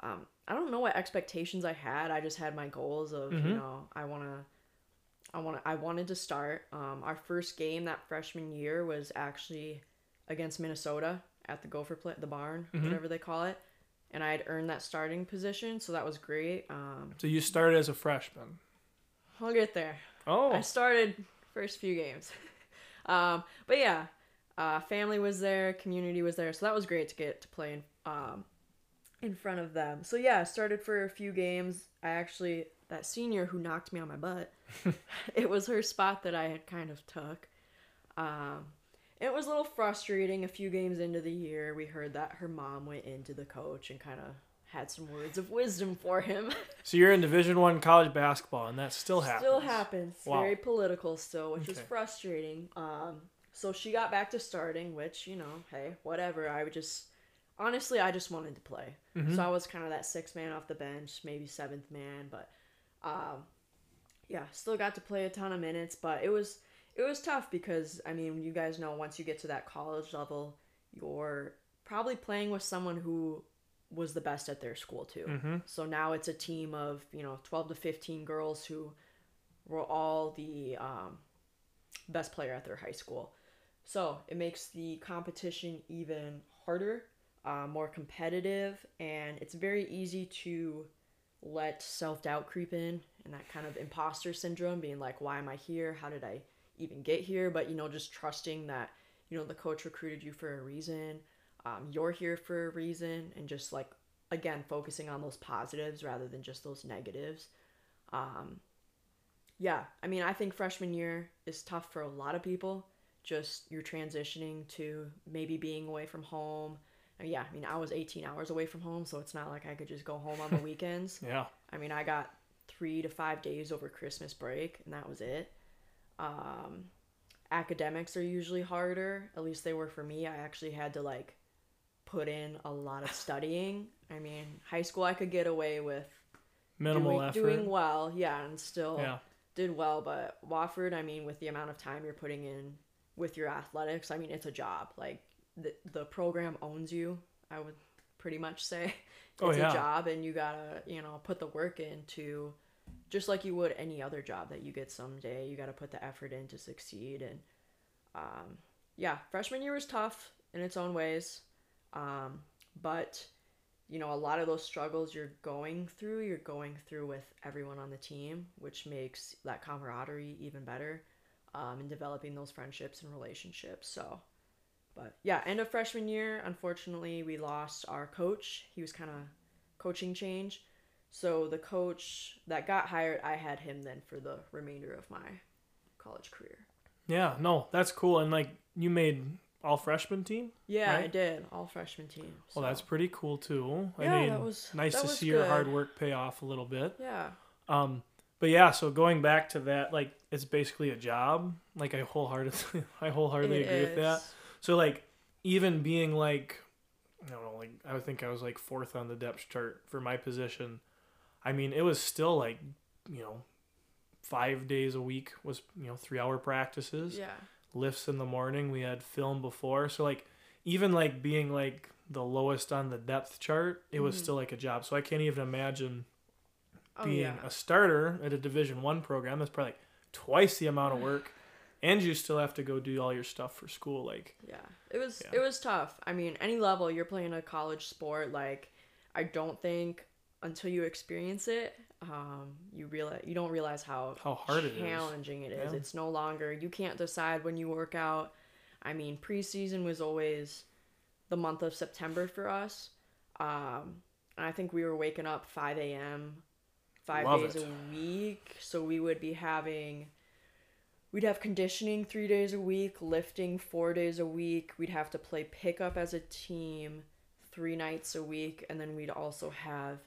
Um, I don't know what expectations I had. I just had my goals of you know I wanna. I want I wanted to start. Um, our first game that freshman year was actually against Minnesota at the Gopher play, the barn, whatever they call it, and I had earned that starting position, so that was great. Um, So you started as a freshman. I'll get there. Oh. I started first few games, um, but yeah, uh, family was there, community was there, so that was great to get to play in um, in front of them. So yeah, I started for a few games. I actually that senior who knocked me on my butt, it was her spot that I had kind of took. Um, it was a little frustrating. A few games into the year, we heard that her mom went into the coach and kind of had some words of wisdom for him. So you're in Division One college basketball, and that still happens. Still happens. Wow. Very political still, which is frustrating. Um, so she got back to starting, which you know, hey, whatever. I would just honestly, I just wanted to play. Mm-hmm. So I was kind of that sixth man off the bench, maybe seventh man, but um, yeah, still got to play a ton of minutes. But it was it was tough because I mean, you guys know once you get to that college level, you're probably playing with someone who was the best at their school too. Mm-hmm. So now it's a team of you know twelve to fifteen girls who were all the um, best player at their high school. So it makes the competition even harder, uh, more competitive, and it's very easy to let self doubt creep in and that kind of imposter syndrome, being like, "Why am I here? How did I even get here?" But you know, just trusting that you know the coach recruited you for a reason um, you're here for a reason and just like again focusing on those positives rather than just those negatives um, yeah i mean i think freshman year is tough for a lot of people just you're transitioning to maybe being away from home And yeah i mean i was 18 hours away from home so it's not like i could just go home on the weekends Yeah. I mean, I got three to five days over Christmas break, and that was it. Um, academics are usually harder. At least they were for me. I actually had to like put in a lot of studying. I mean, high school I could get away with Minimal doing, effort. doing well, yeah, and still Yeah. did well. But Wofford, I mean, with the amount of time you're putting in with your athletics, I mean, it's a job. Like the the program owns you. I would pretty much say it's Oh, yeah. a job, and you gotta you know put the work into just like you would any other job that you get someday. You gotta put the effort in to succeed. And um, yeah, freshman year was tough in its own ways, um, but you know, a lot of those struggles you're going through, you're going through with everyone on the team, which makes that camaraderie even better um, and developing those friendships and relationships. So, but yeah, end of freshman year, unfortunately, we lost our coach. He was kind of coaching change. So the coach that got hired, I had him then for the remainder of my college career. Yeah, no, that's cool. And like you made all freshman team. Yeah, I did all freshman team. Well, that's pretty cool too. I Yeah, mean, that was- nice that to was see your hard work pay off a little bit. yeah, Um, but yeah, so going back to that, like it's basically a job. Like I wholeheartedly, I wholeheartedly it agree with that. So like even being like, I don't know, like I think I was like fourth on the depth chart for my position. I mean, it was still like, you know, five days a week was you know three hour practices Yeah, lifts in the morning. We had film before, so like even like being like the lowest on the depth chart, it was Mhm. still like a job. So I can't even imagine oh being yeah, a starter at a Division One program. That's probably like twice the amount of work, and you still have to go do all your stuff for school. Like yeah. It was Yeah. it was tough. I mean, any level you're playing a college sport, like I don't think until you experience it, um, you realize you don't realize how How hard it is. challenging it is. Yeah. It's no longer you can't decide when you work out. I mean, preseason was always the month of September for us. Um, and I think we were waking up 5 a.m. five Love days it. a week. So we would be having, we'd have conditioning three days a week, lifting four days a week. We'd have to play pickup as a team three nights a week. And then we'd also have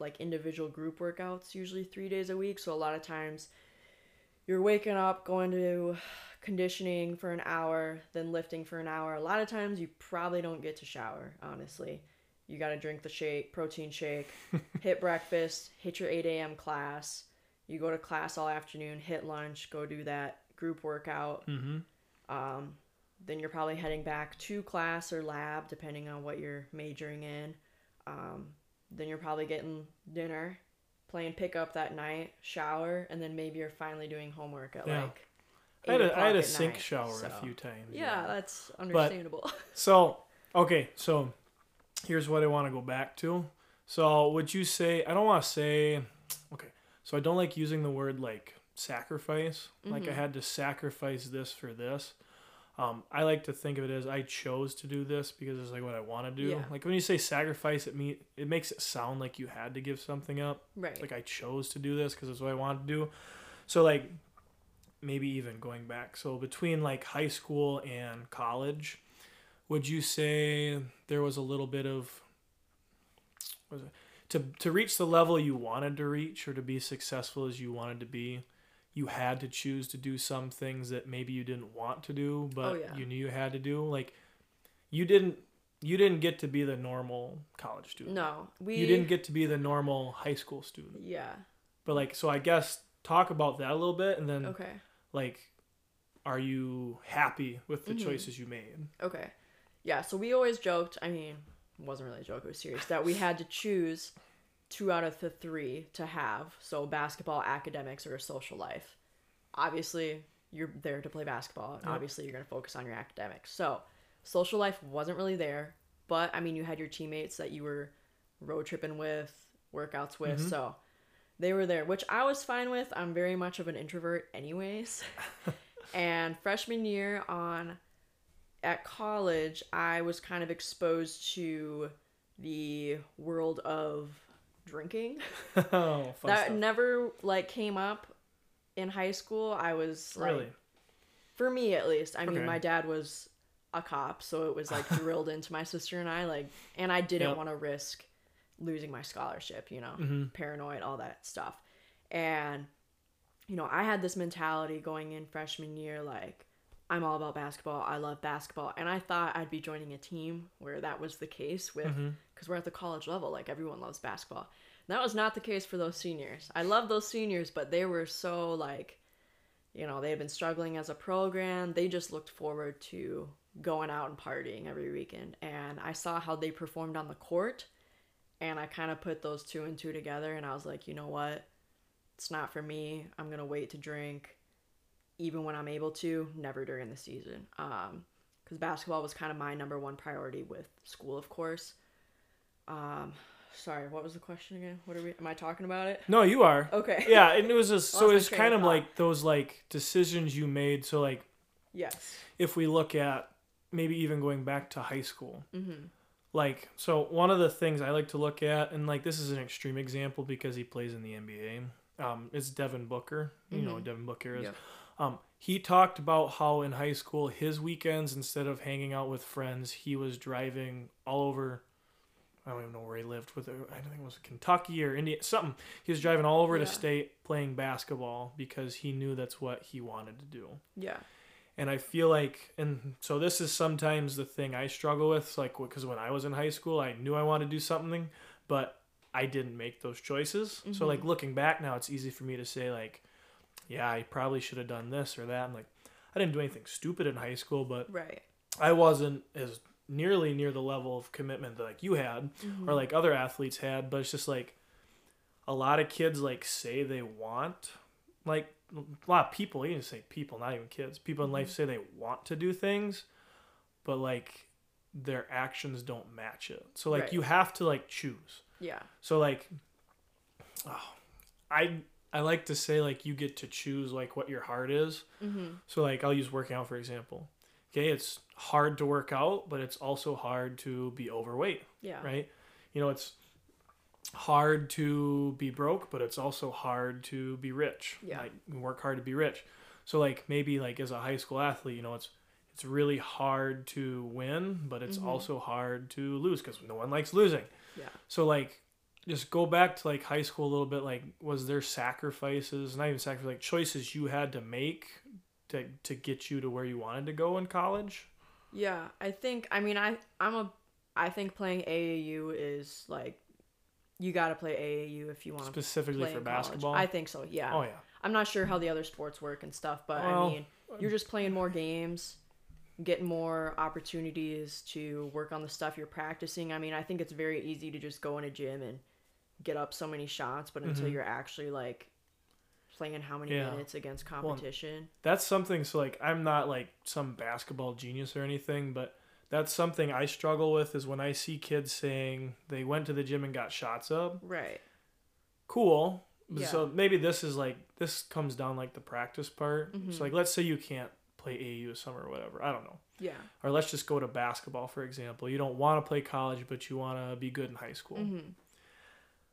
like individual group workouts, usually three days a week. So a lot of times you're waking up, going to conditioning for an hour, then lifting for an hour. A lot of times you probably don't get to shower, honestly. You got to drink the shake, protein shake, hit breakfast, hit your 8 a.m. class. You go to class all afternoon, hit lunch, go do that group workout. mm-hmm. Um, then you're probably heading back to class or lab, depending on what you're majoring in. Um, then you're probably getting dinner, playing pickup that night, shower, and then maybe you're finally doing homework at Yeah. like. I had a, I had a sink night, shower so- a few times. Yeah, that's understandable. So, okay, so here's what I want to go back to. So, would you say, I don't want to say, okay, so I don't like using the word like sacrifice. Like I Mhm. had to sacrifice this for this. Um, I like to think of it as I chose to do this because it's like what I want to do. Yeah. Like when you say sacrifice, it mean it makes it sound like you had to give something up right. like I chose to do this because it's what I wanted to do. So like maybe even going back. So between like high school and college, would you say there was a little bit of what was it to to reach the level you wanted to reach or to be successful as you wanted to be? You had to choose to do some things that maybe you didn't want to do, but Oh, yeah. you knew you had to do. Like you didn't you didn't get to be the normal college student. no, we. You didn't get to be the normal high school student. Yeah. But like, so I guess talk about that a little bit, and then Okay. like, are you happy with the Mhm. choices you made? Okay. Yeah, so we always joked, I mean, wasn't really a joke, it was serious, that we had to choose two out of the three to have. So basketball, academics, or a social life. Obviously, you're there to play basketball, and Yep. obviously, you're going to focus on your academics. So social life wasn't really there, but I mean, you had your teammates that you were road tripping with, workouts with, Mhm. so they were there, which I was fine with. I'm very much of an introvert, anyways. and freshman year on at college, I was kind of exposed to the world of drinking. oh, that stuff. never like came up in high school. I was like, really. for me at least. I mean, Okay. my dad was a cop, so it was like drilled into my sister and I like and I didn't Yep. want to risk losing my scholarship, you know. hmm Paranoid, all that stuff. And you know, I had this mentality going in freshman year like I'm all about basketball. I love basketball. And I thought I'd be joining a team where that was the case with mm-hmm. because we're at the college level like everyone loves basketball. And that was not the case for those seniors. I love those seniors but they were so like you know they had been struggling as a program. They just looked forward to going out and partying every weekend. And i saw how they performed on the court and i kind of put those two and two together and i was like you know what? It's not for me. I'm gonna wait to drink even when i'm able to never during the season um because basketball was kind of my number one priority with school of course um, sorry, what was the question again? What are we? Am I talking about it? No, you are. Okay. Yeah, and it was just so it's kind of of like those like decisions you made. So like, Yes. if we look at maybe even going back to high school. Mm-hmm. Like, so one of the things I like to look at, and like this is an extreme example because he plays in the NBA, um, is Devin Booker. You know Devin Booker is. Yep. Um, he talked about how in high school his weekends, instead of hanging out with friends, he was driving all over. I don't even know where he lived. With I think it was Kentucky or India, something. He was driving all over Yeah. the state playing basketball because he knew that's what he wanted to do. Yeah. And I feel like, and so this is sometimes the thing I struggle with, like because when I was in high school, I knew I wanted to do something, but I didn't make those choices. So like looking back now, it's easy for me to say like, yeah, I probably should have done this or that. I'm like, I didn't do anything stupid in high school, but Right. I wasn't as nearly near the level of commitment that like you had or mm-hmm. like other athletes had. But it's just like a lot of kids like say they want like a lot of people, you can say people, not even kids. People in life mm-hmm. say they want to do things, but like their actions don't match it. So like Right. you have to like choose. Yeah. So like, oh, I I like to say like you get to choose like what your heart is. Mm-hmm. So like I'll use working out for example. Okay, it's hard to work out, but it's also hard to be overweight, Yeah. right? You know, it's hard to be broke, but it's also hard to be rich. Yeah. Like work hard to be rich. So like maybe like as a high school athlete, you know, it's it's really hard to win, but it's also hard to lose because no one likes losing. Yeah. So like just go back to like high school a little bit like was there sacrifices, not even sacrifices, like choices you had to make to to get you to where you wanted to go in college? Yeah, I think I mean I I'm a I think playing AAU is like you got to play AAU if you want to Specifically for in college. basketball? I think so. Yeah. Oh yeah. I'm not sure how the other sports work and stuff, but Well, I mean, you're just playing more games, getting more opportunities to work on the stuff you're practicing. I mean, I think it's very easy to just go in a gym and get up so many shots, but until you're actually like playing in how many Mm-hmm. Yeah. minutes against competition. That's something so like I'm not like some basketball genius or anything, but that's something I struggle with is when I see kids saying they went to the gym and got shots up. right. Cool. Yeah. So maybe this is like this comes down like the practice part. Mm-hmm. So like let's say you can't play AU this summer or whatever. I don't know. Yeah. Or let's just go to basketball for example. You don't want to play college, but you want to be good in high school. Mm-hmm.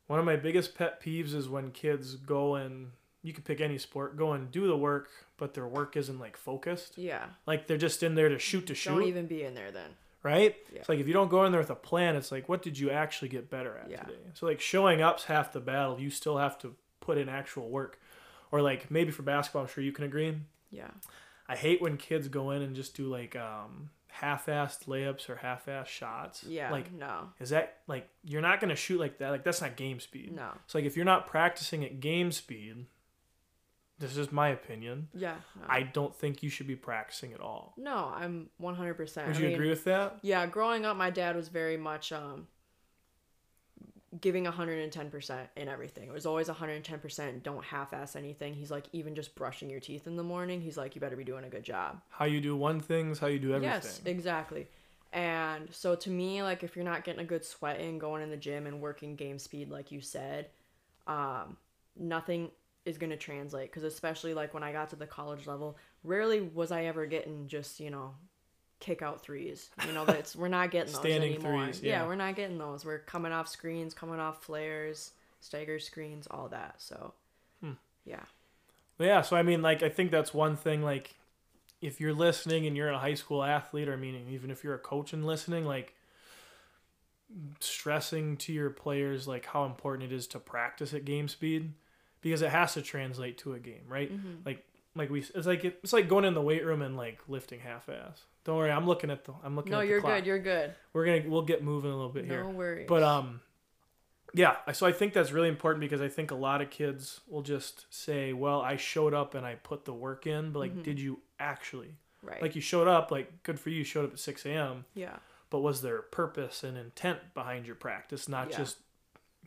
One of my biggest pet peeves is when kids go and you could pick any sport, go and do the work, but their work isn't like focused. Yeah. Like they're just in there to shoot to shoot, Don't even be in there then. right? Yeah. It's like if you don't go in there with a plan, it's like what did you actually get better at Yeah. today? So like showing up's half the battle. You still have to put in actual work. Or like maybe for basketball, I'm sure you can agree. Yeah. I hate when kids go in and just do like um half-assed layups or half-assed shots. Yeah. Like no. is that like you're not gonna shoot like that? Like that's not game speed. No. It's like if you're not practicing at game speed, this is my opinion. Yeah. No. I don't think you should be practicing at all. no, I'm 100%. Would I you mean, agree with that? Yeah, growing up, my dad was very much um, giving 110% in everything. It was always 110%. Don't half ass anything. He's like, even just brushing your teeth in the morning, he's like, you better be doing a good job. How you do one thing is how you do everything. Yes, exactly. And so to me, like, if you're not getting a good sweat in, going in the gym and working game speed, like you said, um, nothing is going to translate. Because especially like when I got to the college level, rarely was I ever getting just, you know, kick out threes. You know, that's we're not getting those Standing anymore. threes, yeah. yeah. we're not getting those. We're coming off screens, coming off flares, stagger screens, all that. So, Hmm. yeah. Yeah, so I mean, like, I think that's one thing. Like, if you're listening and you're a high school athlete, or I mean, even if you're a coach and listening, like, stressing to your players like how important it is to practice at game speed because it has to translate to a game, right? Mm-hmm. Like, like we, it's like it's like going in the weight room and like lifting half ass. Don't worry, I'm looking at the, I'm looking No, at the you're clock. good. You're good. We're gonna, we'll get moving a little bit here. No worries. But um, yeah. So I think that's really important because I think a lot of kids will just say, "Well, I showed up and I put the work in," but like, did you actually? right. Like, you showed up. Like, good for you. You showed up at six a.m. yeah. But was there purpose and intent behind your practice, not Yeah. just,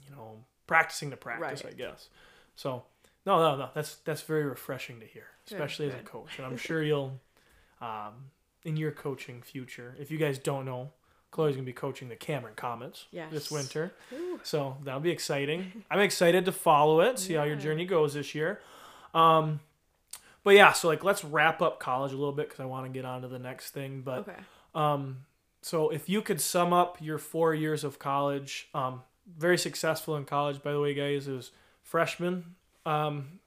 you know, practicing to practice? Right. I guess. So, no, no, no. That's that's very refreshing to hear, especially as a coach, and I'm sure you'll, um, in your coaching future. If you guys don't know, Chloe's gonna be coaching the Cameron Comets this winter. Ooh. So that'll be exciting. I'm excited to follow it, see how your journey goes this year. Um, but yeah, so like let's wrap up college a little bit because I want to get on to the next thing. But Okay. Um, so if you could sum up your four years of college, um, very successful in college, by the way, guys. It was freshman, um,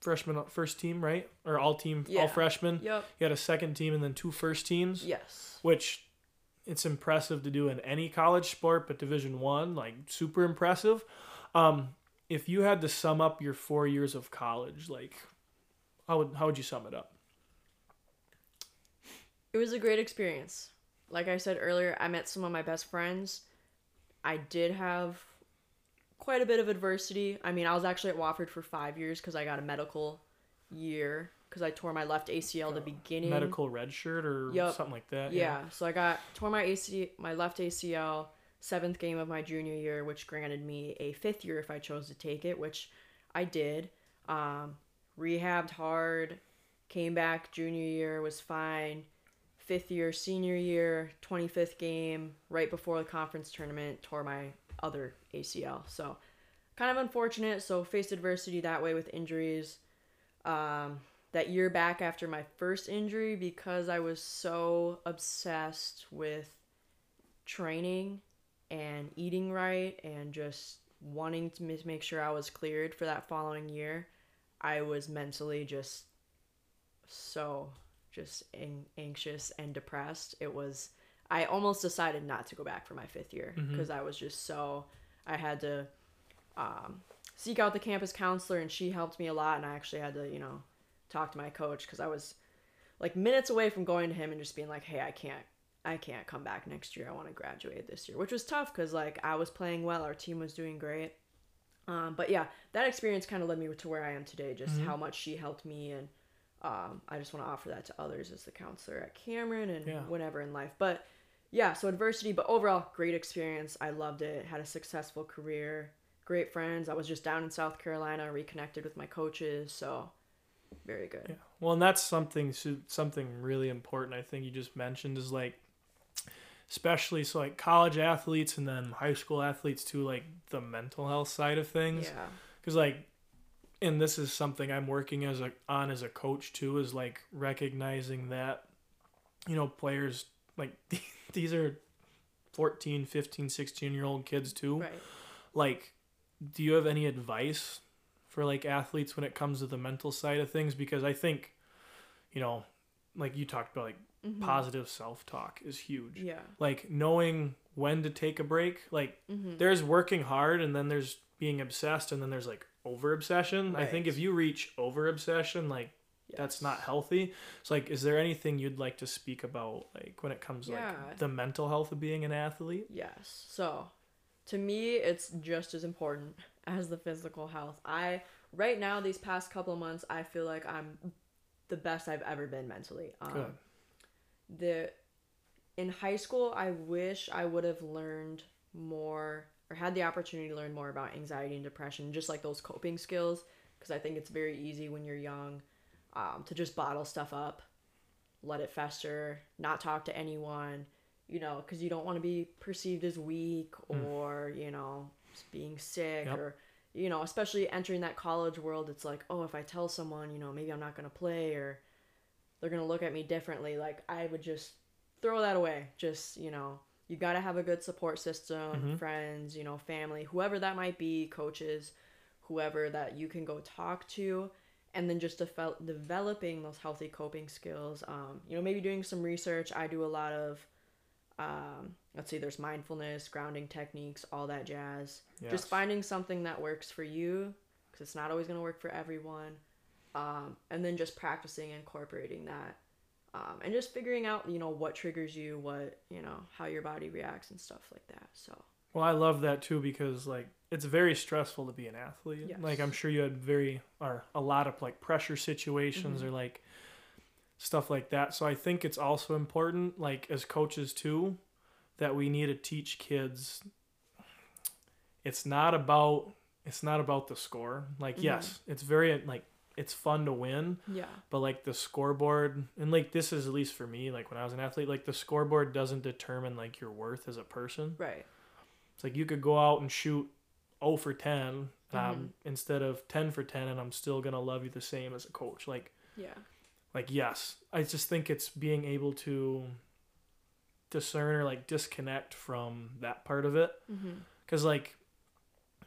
freshman first team, right? Or all team, Yeah. all freshmen. Yep. You had a second team and then two first teams, Yes. which it's impressive to do in any college sport, but Division One, like super impressive. Um, if you had to sum up your four years of college, like how would how would you sum it up? It was a great experience. Like I said earlier, I met some of my best friends. I did have quite a bit of adversity. I mean, I was actually at Wofford for five years because I got a medical year because I tore my left ACL the beginning. Medical red shirt or Yep. something like that. Yeah. So I got tore my AC, my left ACL, seventh game of my junior year, which granted me a fifth year if I chose to take it, which I did. Um, rehabbed hard, came back junior year was fine. Fifth year, senior year, 25th game, right before the conference tournament, tore my other ACL. So kind of unfortunate. So faced adversity that way with injuries. Um, that year back after my first injury because I was so obsessed with training and eating right and just wanting to make sure I was cleared for that following year. I was mentally just so just an- anxious and depressed. It was I almost decided not to go back for my fifth year because I was just so I had to um, seek out the campus counselor and she helped me a lot and I actually had to you know talk to my coach because I was like minutes away from going to him and just being like, hey, I can't, I can't come back next year. I want to graduate this year, which was tough because like I was playing well, our team was doing great. Um, but yeah, that experience kind of led me to where I am today. Just how much she helped me, and um, I just want to offer that to others as the counselor at Cameron and Yeah. whatever in life. But yeah, so adversity, but overall, great experience. I loved it. Had a successful career, great friends. I was just down in South Carolina, reconnected with my coaches, so very good. Yeah. Well, and that's something something really important. I think you just mentioned is like, especially so like college athletes and then high school athletes too, like the mental health side of things. Yeah. Because like, and this is something I'm working as a on as a coach too is like recognizing that, you know, players like these are 14, 15, 16 year old kids too Right. like do you have any advice for like athletes when it comes to the mental side of things because i think you know like you talked about like positive self-talk is huge Mm-hmm. Yeah. like knowing when to take a break like Mm-hmm. there's working hard and then there's being obsessed and then there's like over obsession i think if you reach over obsession like that's not healthy so like is there anything you'd like to speak about like when it comes to Yeah. like the mental health of being an athlete Yes. So, to me, it's just as important as the physical health. I right now these past couple of months, I feel like I'm the best I've ever been mentally. Um, Good. The in high school, I wish I would have learned more or had the opportunity to learn more about anxiety and depression, just like those coping skills, because I think it's very easy when you're young um, to just bottle stuff up, let it fester, not talk to anyone, you know, because you don't want to be perceived as weak or, you know, being sick Yep. or, you know, especially entering that college world. It's like, oh, if I tell someone, you know, maybe I'm not going to play or they're going to look at me differently. Like, I would just throw that away. Just, you know, you got to have a good support system, friends, you know, family, whoever that might be, coaches, whoever that you can go talk to and then just devel- developing those healthy coping skills um, you know maybe doing some research. I do a lot of um, let's see there's mindfulness grounding techniques all that jazz. Yes. just finding something that works for you because it's not always going to work for everyone um, and then just practicing incorporating that um, and just figuring out you know what triggers you what you know how your body reacts and stuff like that so. Well, I love that too because like it's very stressful to be an athlete. Yes. Like I'm sure you had very or a lot of like pressure situations mm-hmm. or like stuff like that. So I think it's also important like as coaches too that we need to teach kids it's not about it's not about the score. Like mm-hmm. yes, it's very like it's fun to win, yeah but like the scoreboard and like this is at least for me like when I was an athlete like the scoreboard doesn't determine like your worth as a person. right It's like you could go out and shoot 0 for 10 um, instead of 10 for 10, and I'm still gonna love you the same as a coach. Like, yeah. like yes, I just think it's being able to discern or like disconnect from that part of it. Mm-hmm. because like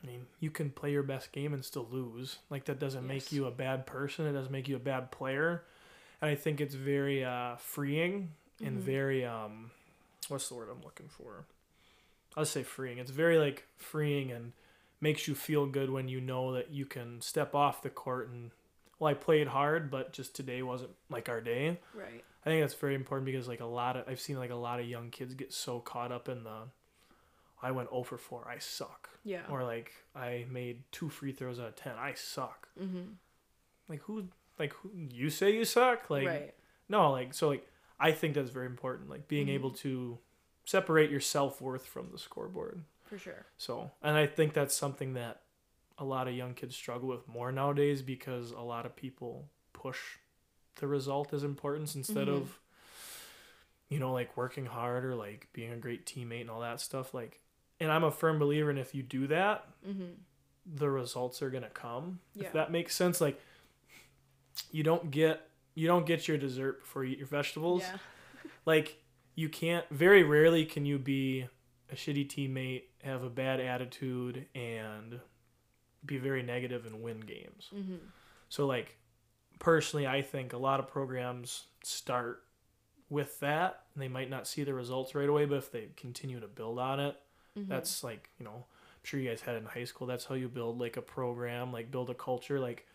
i mean you can play your best game and still lose. Like that doesn't make you a bad person. It doesn't make you a bad player. And i think it's very uh freeing and Mhm. very um what's the word i'm looking for? I'll say freeing. It's very like freeing and makes you feel good when you know that you can step off the court and well i played hard but just today wasn't like our day Right. I think that's very important because like a lot of I've seen like a lot of young kids get so caught up in the I went 0 for 4, I suck. Yeah. Or like I made two free throws out of 10, I suck. mm-hmm. Like who like who you say you suck? Like right. no, like so like I think that's very important like being Mhm. able to separate your self-worth from the scoreboard. For sure. So, and I think that's something that a lot of young kids struggle with more nowadays because a lot of people push the result as importance instead Mhm. of, you know, like working hard or like being a great teammate and all that stuff. Like, and I'm a firm believer in if you do that, Mm-hmm. the results are gonna come. Yeah. If that makes sense, like, you don't get you don't get your dessert before you eat your vegetables Yeah. like you can't very rarely can you be a shitty teammate have a bad attitude and be very negative and win games Mm-hmm. so like personally i think a lot of programs start with that and they might not see the results right away but if they continue to build on it Mm-hmm. that's like you know i'm sure you guys had it in high school that's how you build like a program like build a culture like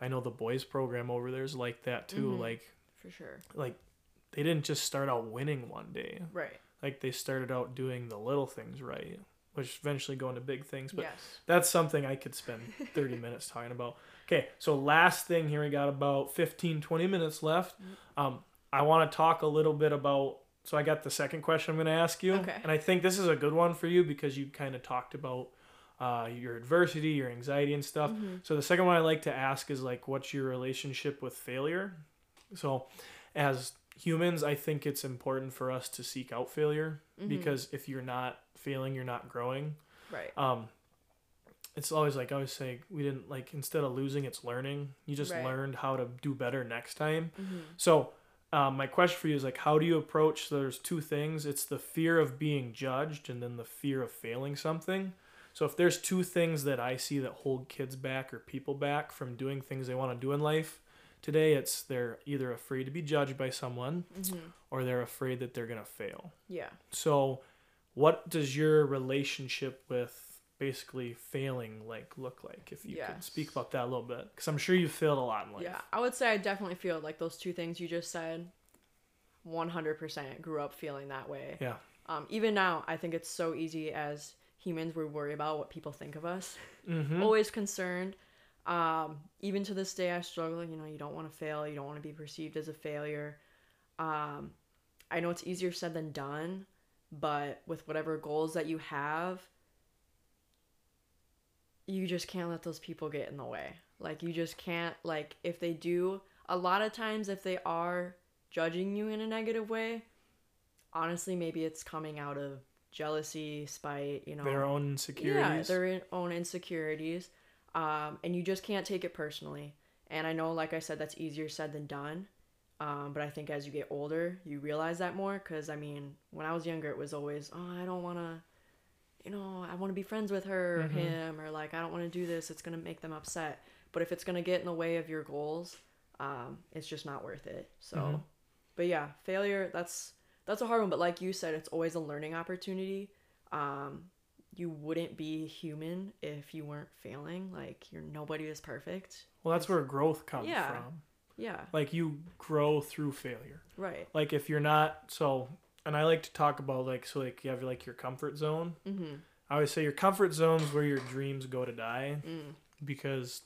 i know the boys program over there is like that too Mhm. like for sure. like they didn't just start out winning one day Right. like they started out doing the little things right which eventually go into big things but yes. that's something i could spend 30 minutes talking about okay so last thing here we got about 15 20 minutes left um, i want to talk a little bit about so i got the second question i'm going to ask you Okay. and i think this is a good one for you because you kind of talked about uh, your adversity your anxiety and stuff Mm-hmm. so the second one i like to ask is like what's your relationship with failure so as humans i think it's important for us to seek out failure Mhm. because if you're not failing you're not growing Right. um it's always like i always say we didn't like instead of losing it's learning you just Right. learned how to do better next time Mm-hmm. so um, my question for you is like how do you approach there's two things it's the fear of being judged and then the fear of failing something so if there's two things that i see that hold kids back or people back from doing things they want to do in life today it's they're either afraid to be judged by someone Mm-hmm. or they're afraid that they're going to fail Yeah. so, what does your relationship with basically failing like look like? If you could speak about that a little bit, because I'm sure you failed a lot in life. Yeah. I would say I definitely feel like those two things you just said. One hundred percent grew up feeling that way. Yeah. Um, even now, I think it's so easy as humans we worry about what people think of us. Mm-hmm. Always concerned. Um, even to this day, I struggle. You know, you don't want to fail. You don't want to be perceived as a failure. Um, I know it's easier said than done, but with whatever goals that you have, you just can't let those people get in the way. Like you just can't like if they do a lot of times if they are judging you in a negative way, honestly maybe it's coming out of jealousy, spite, you know. Their own Yeah, their own insecurities. Um, and you just can't take it personally. And I know, like I said, that's easier said than done. Um, but I think as you get older, you realize that more. Because, I mean, when I was younger, it was always, oh, I don't want to, you know, I want to be friends with her or Mhm. him, or like, I don't want to do this. It's going to make them upset. But if it's going to get in the way of your goals, um, it's just not worth it. So, Mhm. but yeah, failure, that's. That's a hard one, but like you said, it's always a learning opportunity. Um, you wouldn't be human if you weren't failing. Like you're nobody is perfect. well, that's where growth comes Yeah. from. Yeah. Like you grow through failure. Right. Like if you're not so, and I like to talk about like so like you have like your comfort zone. Mm-hmm. I always say your comfort zone is where your dreams go to die Mm. because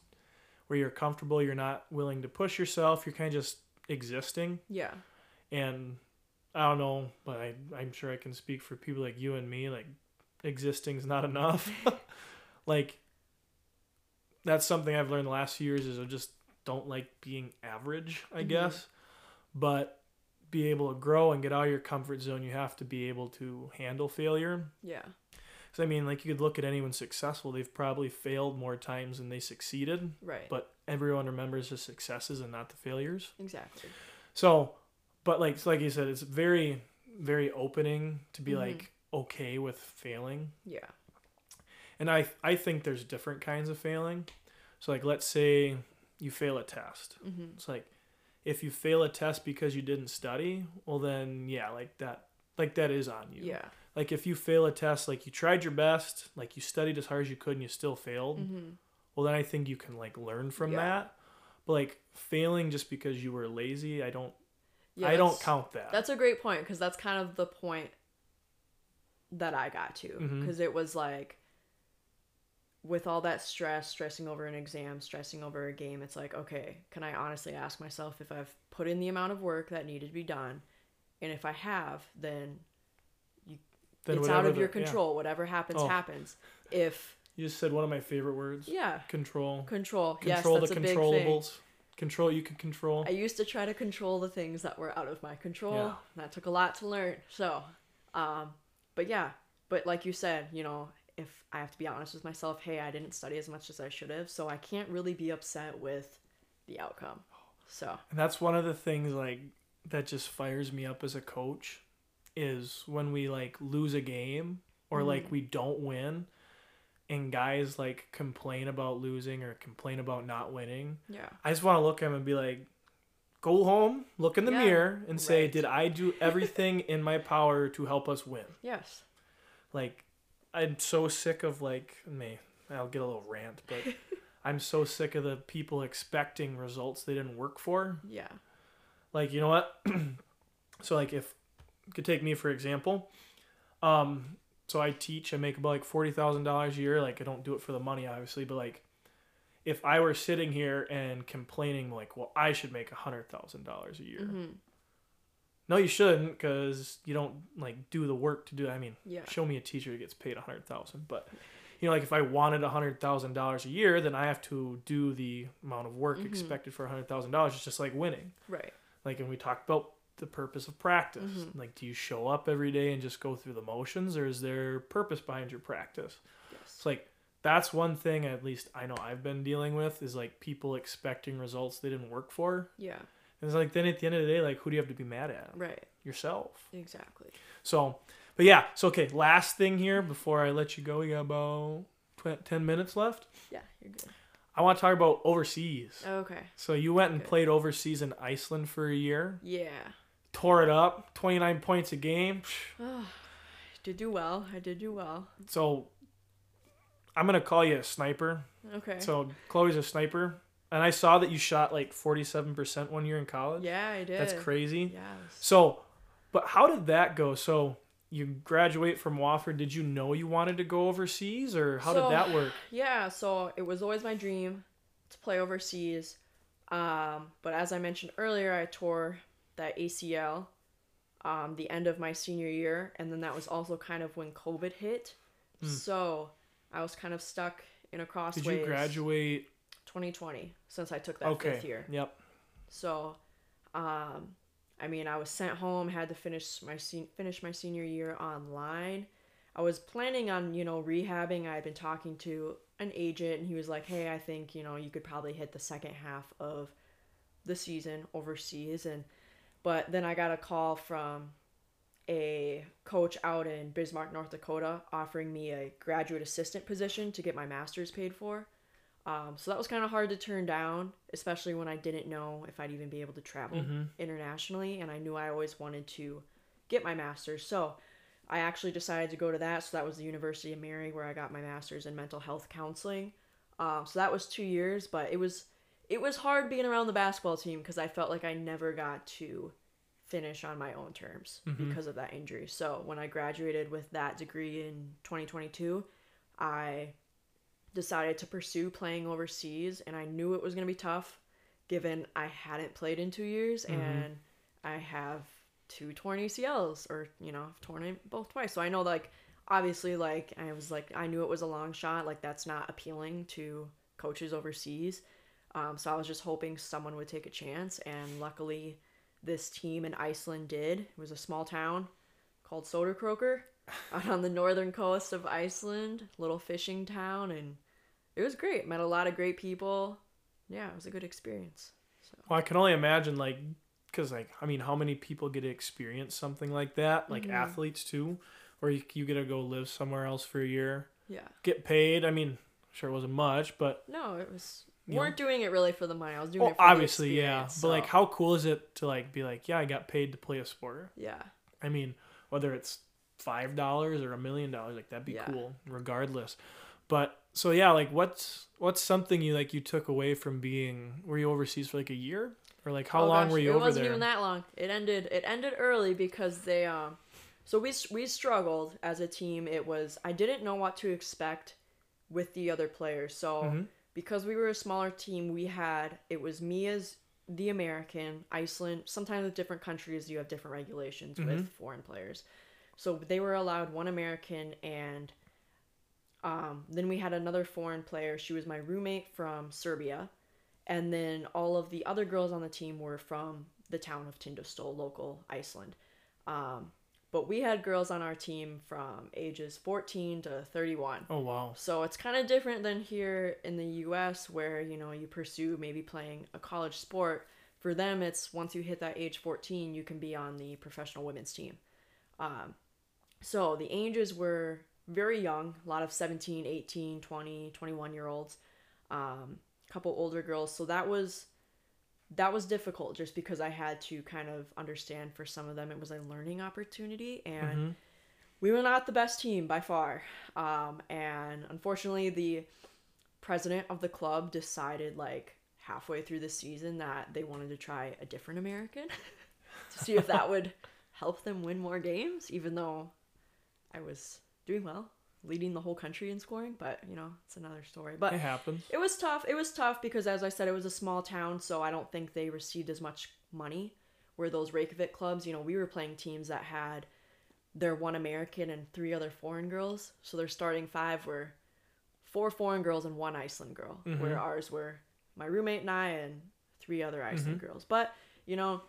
where you're comfortable, you're not willing to push yourself. You're kind of just existing. Yeah. and I don't know, but I, I'm sure I can speak for people like you and me. Like, existing's not enough. like, that's something I've learned the last few years is I just don't like being average, I Mhm. guess. But be able to grow and get out of your comfort zone, you have to be able to handle failure. Yeah. So I mean, like you could look at anyone successful; they've probably failed more times than they succeeded. Right. But everyone remembers the successes and not the failures. exactly. So, but like so like you said, it's very very opening to be Mhm. like okay with failing. Yeah. And I I think there's different kinds of failing. So like let's say you fail a test. Mm-hmm. It's like if you fail a test because you didn't study, well then yeah, like that like that is on you. Yeah. Like if you fail a test, like you tried your best, like you studied as hard as you could and you still failed, Mm-hmm. well then I think you can like learn from Yeah. that. But like failing just because you were lazy, I don't Yeah, I don't count that. That's a great point because that's kind of the point that I got to because it was like with all that stress, stressing over an exam, stressing over a game, it's like, okay, can I honestly ask myself if I've put in the amount of work that needed to be done? And if I have, then Then it's out of your the- yeah. control. Whatever happens, Oh. happens. If, You just said one of my favorite words. yeah, Control. control. Control yes, the that's a big thing. controllables. Control you can control. I used to try to control the things that were out of my control. Yeah. That took a lot to learn. So, um, but yeah, but like you said, you know, if I have to be honest with myself, hey, I didn't study as much as I should have, so I can't really be upset with the outcome. So, And that's one of the things like that just fires me up as a coach is when we like lose a game or Mm-hmm. like we don't win and guys like complain about losing or complain about not winning. yeah. I just want to look at them and be like go home, look in the Yeah, mirror and say right. did I do everything in my power to help us win? Yes. Like I'm so sick of like me. I'll get a little rant, but I'm so sick of the people expecting results they didn't work for. Yeah. Like, you know what? so like if you could take me for example. Um so I teach, I make about like forty thousand dollars a year. Like I don't do it for the money obviously, but like if I were sitting here and complaining like, well, I should make a hundred thousand dollars a year. hmm No, you shouldn't, because you don't like do the work to do. I mean, Yeah. show me a teacher that gets paid a hundred thousand, but you know, like if I wanted a hundred thousand dollars a year, then I have to do the amount of work Mhm. expected for a hundred thousand dollars. It's just like winning. Right. Like, and we talked about the purpose of practice. Mhm. Like, do you show up every day and just go through the motions, or is there purpose behind your practice? Yes. It's like that's one thing at least I know I've been dealing with is like people expecting results they didn't work for. Yeah. And it's like then at the end of the day, like who do you have to be mad at? Right. Yourself. Exactly. So, but yeah, so okay, last thing here before I let you go, we got about tw- 10 minutes left. Yeah, you're good. I want to talk about overseas. Okay. So, you went and Okay. played overseas in Iceland for a year, Yeah. tore it up, 29 points a game. I did do well. I did do well. So, I'm going to call you a sniper. Okay. So, Chloe's a sniper. And I saw that you shot like 47% one year in college. yeah, I did. That's crazy. Yes. So, but how did that go? So, you graduate from Wofford. Did you know you wanted to go overseas, or how So- did that work? Yeah, so it was always my dream to play overseas. Um, but as I mentioned earlier, I tore that ACL um, the end of my senior year, and then that was also kind of when COVID hit. So I was kind of stuck in a crossways. Did you graduate? 2020 since I took that Okay. fifth year. Yep. So, um, I mean, I was sent home, had to finish my sen- finish my senior year online. I was planning on, you know, rehabbing. I had been talking to an agent, and he was like, "Hey, I think you know you could probably hit the second half of the season overseas." And but then I got a call from a coach out in Bismarck, North Dakota, offering me a graduate assistant position to get my master's paid for. Um, so that was kind of hard to turn down, especially when I didn't know if I'd even be able to travel internationally, and I knew I always wanted to get my master's. So I actually decided to go to that. So that was the University of Mary, where I got my master's in mental health counseling. Um, so that was two years, but it was it was hard being around the basketball team because I felt like I never got to finish on my own terms because of that injury. So when I graduated with that degree in 2022, I decided to pursue playing overseas and I knew it was going to be tough given I hadn't played in 2 years and I have two torn ACLs or you know, I've torn it both twice. So I know like obviously like I was like I knew it was a long shot, like that's not appealing to coaches overseas. Um, so I was just hoping someone would take a chance and luckily this team in Iceland did. It was a small town called Sauðárkrókur out on the northern coast of Iceland, little fishing town, and it was great. Met a lot of great people. Yeah, it was a good experience. So Well, I can only imagine like because like I mean, how many people get to experience something like that? Like Mhm. athletes too, or you, you get to go live somewhere else for a year, Yeah. get paid. I mean, sure it wasn't much, but No, it was. You weren't doing it really for the money. I was doing well, it for the obviously, yeah. experience, But like, how cool is it to like be like, yeah, I got paid to play a sport. Yeah. I mean, whether it's five dollars or a million dollars, like that'd be Yeah. cool, regardless. But so yeah, like what's what's something you like you took away from being were you overseas for like a year or like how Oh, long gosh, were you over there? it wasn't even that long. It ended. It ended early because they um. So we we struggled as a team. It was I didn't know what to expect with the other players. So Mhm. Because we were a smaller team, we had it was me as the American, Iceland. Sometimes with different countries, you have different regulations Mhm. with foreign players. So they were allowed one American and um, then we had another foreign player. She was my roommate from Serbia. And then all of the other girls on the team were from the town of Tindastól, local Iceland. Um, but we had girls on our team from ages 14 to 31. Oh wow. So it's kind of different than here in the US where, you know, you pursue maybe playing a college sport. For them, it's once you hit that age 14, you can be on the professional women's team. Um, so the ages were very young, a lot of 17, 18, 20, 21 year olds. Um, a couple older girls. So that was that was difficult just because I had to kind of understand for some of them it was a learning opportunity and Mhm. we were not the best team by far. Um, and unfortunately, the president of the club decided like halfway through the season that they wanted to try a different American to see if that would help them win more games, even though I was doing well, leading the whole country in scoring. But you know, it's another story. But It happens. it was tough. It was tough because, as I said, it was a small town, so I don't think they received as much money. Where those Reykjavik clubs, you know, we were playing teams that had their one American and three other foreign girls. So their starting five were four foreign girls and one Iceland girl, mm-hmm. where ours were my roommate and I and three other Iceland mm-hmm. girls. But, you know,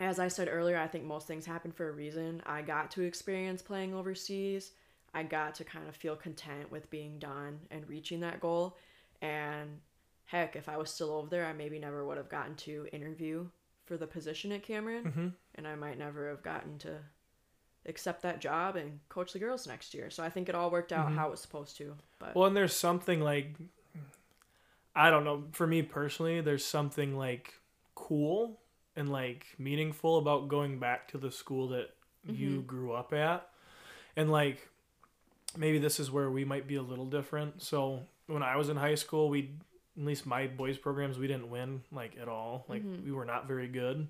as I said earlier, I think most things happen for a reason. I got to experience playing overseas. I got to kind of feel content with being done and reaching that goal. And heck, if I was still over there, I maybe never would have gotten to interview for the position at Cameron. Mm-hmm. And I might never have gotten to accept that job and coach the girls next year. So I think it all worked out how it was supposed to. But Well, and there's something like I don't know, for me personally, there's something like cool and like meaningful about going back to the school that you grew up at. And like maybe this is where we might be a little different. So when I was in high school, we at least my boys programs we didn't win like at all. Like we were not very good.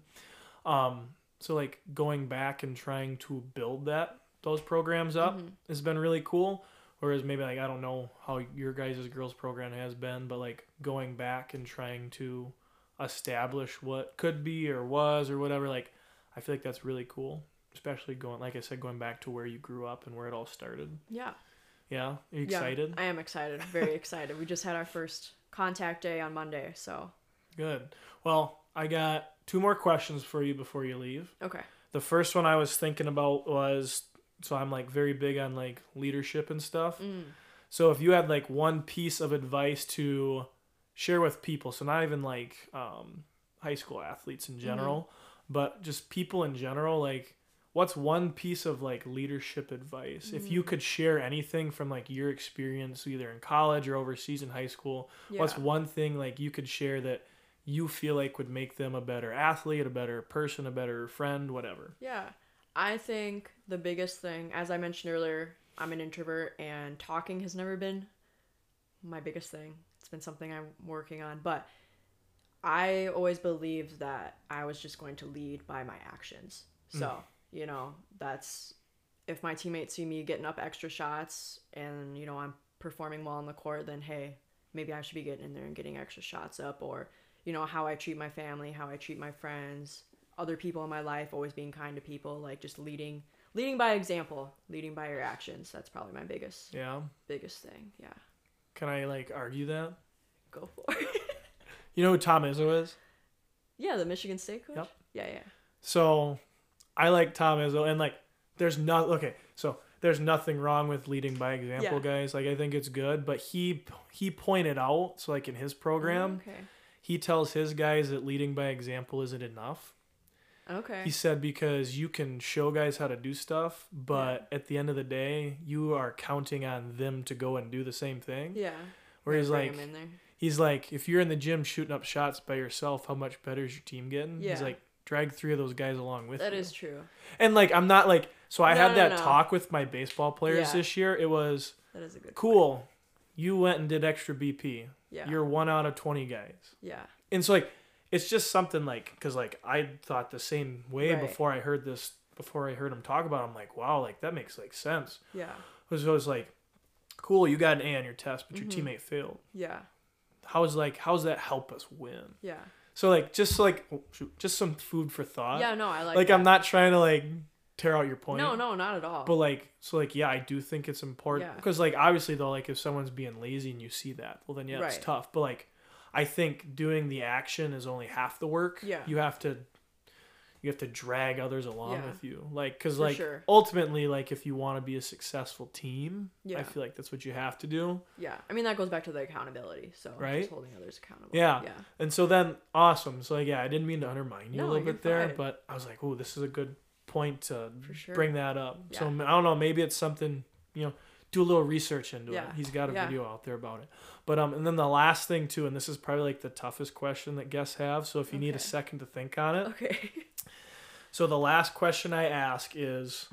Um so like going back and trying to build that those programs up has been really cool. Whereas maybe like I don't know how your guys' girls program has been, but like going back and trying to establish what could be or was or whatever, like I feel like that's really cool. Especially going like I said, going back to where you grew up and where it all started. yeah. Yeah. Are you Yeah, excited? I am excited. Very excited. We just had our first contact day on Monday. So, Good. Well, I got two more questions for you before you leave. okay. The first one I was thinking about was so I'm like very big on like leadership and stuff. Mm. So if you had like one piece of advice to share with people, so not even like um, high school athletes in general, but just people in general, like what's one piece of like leadership advice? If you mm. could share anything from like your experience either in college or overseas in high school, what's one thing like you could share that you feel like would make them a better athlete, a better person, a better friend, whatever. Yeah. I think the biggest thing, as I mentioned earlier, I'm an introvert and talking has never been my biggest thing. It's been something I'm working on, but I always believed that I was just going to lead by my actions. So, mm. You know, that's if my teammates see me getting up extra shots and, you know, I'm performing well on the court, then hey, maybe I should be getting in there and getting extra shots up or, you know, how I treat my family, how I treat my friends, other people in my life, always being kind to people, like just leading leading by example, leading by your actions. That's probably my biggest Yeah. biggest thing. Yeah. Can I like argue that? Go for it. You know who Tom Izzo is? yeah, the Michigan State coach? Yep. Yeah, yeah. So I like Tom Izzo, and like, there's not okay. So there's nothing wrong with leading by example, Yeah. guys. Like, I think it's good, but he he pointed out, so like in his program, oh, Okay. he tells his guys that leading by example isn't enough. Okay. He said because you can show guys how to do stuff, but at the end of the day, you are counting on them to go and do the same thing. yeah. Where he's like, 'em in there. he's like, if you're in the gym shooting up shots by yourself, how much better is your team getting? Yeah. He's like, drag three of those guys along with That you. is true. And like, I'm not like, so I No, had no, that no. talk with my baseball players Yeah. this year. It was That is a good. cool. You went and did extra BP. Yeah. You're one out of 20 guys. Yeah. And so like, it's just something like, cause like I thought the same way Right. before I heard this, before I heard him talk about. It. I'm like, wow, like that makes like sense. Yeah. It was always like, cool, you got an A on your test, but your Mm-hmm. teammate failed. Yeah. How's like, how's that help us win? Yeah. So like, just like, oh, shoot, just some food for thought. Yeah. No, I like. like that. I'm not trying to like tear out your point. No, no, not at all. But like, so like, yeah, I do think it's important Yeah. because like, obviously though, like if someone's being lazy and you see that, well then yeah, it's tough. But like, I think doing the action is only half the work. Yeah. You have to, you have to drag others along Yeah. with you. Like, cause like sure. ultimately, like if you want to be a successful team, yeah. I feel like that's what you have to do. yeah. I mean, that goes back to the accountability. So Right? just holding others accountable. Yeah. Yeah. And so then, awesome. So like, yeah, I didn't mean to undermine you No, a little bit there, but I was like, oh, this is a good point to sure. bring that up. So I don't know, maybe it's something you know, do a little research into Yeah. it. He's got a Yeah. video out there about it. But um, and then the last thing too, and this is probably like the toughest question that guests have. So if you need a second to think on it, Okay. so the last question I ask is,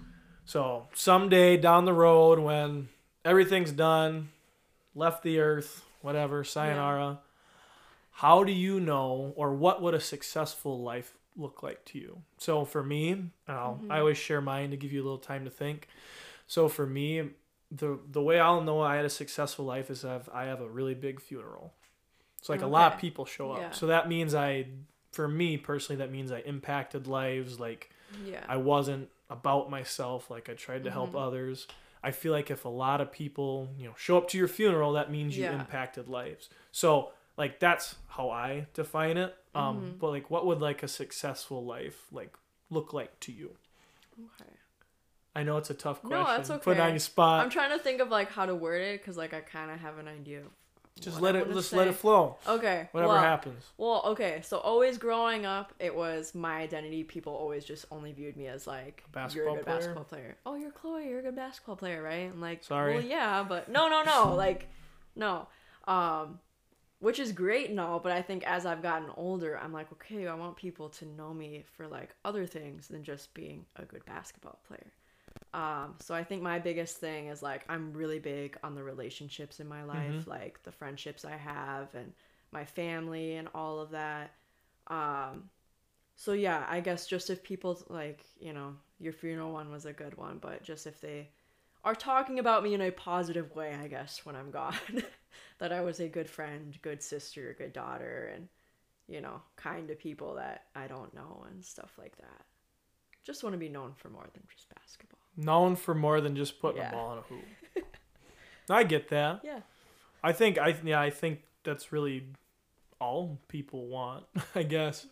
so someday down the road when everything's done, left the earth, whatever, sayonara, how do you know or what would a successful life look like to you? So for me, I'll, mm-hmm. I always share mine to give you a little time to think. So for me, the the way I'll know I had a successful life is I've, I have a really big funeral. So like a lot of people show up. Yeah. So that means I for me personally that means I impacted lives like Yeah. I wasn't about myself like I tried to help Mm-hmm. others. I feel like if a lot of people, you know, show up to your funeral, that means you Yeah. impacted lives. So, like that's how I define it. Um Mm-hmm. but like what would like a successful life like look like to you? okay. I know it's a tough question. No, that's okay. Put on your spot. I'm trying to think of like how to word it because like I kind of have an idea. Just let it just let it flow. Okay. Whatever well, happens. Well, okay. So always growing up, it was my identity. People always just only viewed me as like you're basketball a good player? basketball player. Oh, you're Chloe. You're a good basketball player, right? I'm like, Sorry. Well, yeah, but no, no, no. like, no. Um, which is great and all, but I think as I've gotten older, I'm like, okay, I want people to know me for like other things than just being a good basketball player. Um, so I think my biggest thing is like I'm really big on the relationships in my life, like the friendships I have and my family and all of that. Um, so yeah, I guess just if people like, you know, your funeral one was a good one, but just if they are talking about me in a positive way, I guess when I'm gone, that I was a good friend, good sister, good daughter, and you know, kind to people that I don't know and stuff like that. Just want to be known for more than just basketball. Known for more than just putting Yeah. a ball in a hoop. I get that. Yeah. I think I yeah I think that's really all people want. I guess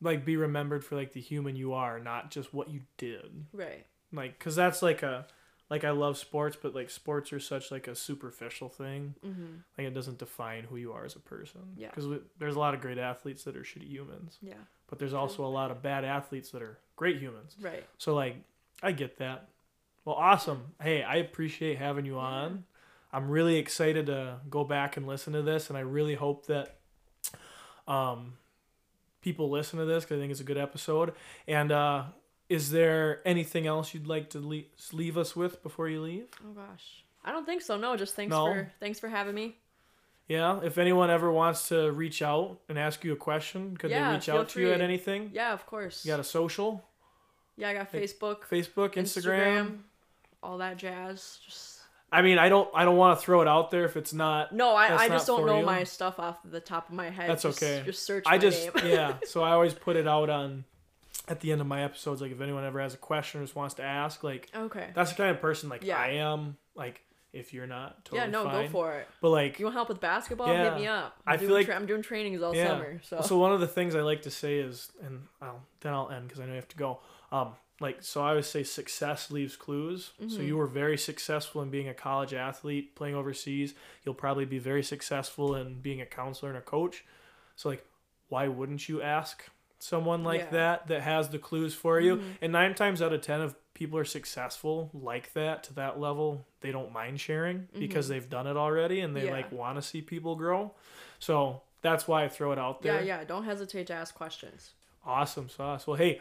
like be remembered for like the human you are, not just what you did. Right. Like cuz that's like a like I love sports, but like sports are such like a superficial thing. Mm-hmm. Like it doesn't define who you are as a person. Yeah. Because there's a lot of great athletes that are shitty humans, Yeah. but there's also a lot of bad athletes that are great humans. Right. So like I get that. Well, awesome. Hey, I appreciate having you on. I'm really excited to go back and listen to this, and I really hope that um, people listen to this because I think it's a good episode. And uh, is there anything else you'd like to leave, leave us with before you leave? Oh gosh. I don't think so. No, just thanks No? for thanks for having me. Yeah. If anyone ever wants to reach out and ask you a question, could Yeah, they reach out to you at anything? Yeah, of course. You got a social, yeah, I got Facebook, Facebook, Instagram. all that jazz. Just I mean, I don't, I don't want to throw it out there if it's not no, I, I just don't know you? my stuff off the top of my head. That's Just- okay. Just search I just yeah. So I always put it out on at the end of my episodes. Like if anyone ever has a question or just wants to ask, like okay. that's the kind of person like Yeah. I am. Like if you're not, totally yeah, no, fine. go for it. But like You want help with basketball? Yeah. Hit me up. I'm I feel like- tra- I'm doing trainings all yeah. summer. So, So one of the things I like to say is, and I'll, then I'll end because I know you have to go. Um, like so, I always say success leaves clues. Mm-hmm. So you were very successful in being a college athlete, playing overseas. You'll probably be very successful in being a counselor and a coach. So like, why wouldn't you ask someone like Yeah. that that has the clues for you. And nine times out of ten, if people are successful like that to that level, they don't mind sharing because they've done it already and they Yeah. like want to see people grow. So that's why I throw it out there. Yeah, yeah. Don't hesitate to ask questions. Awesome sauce. Well, hey,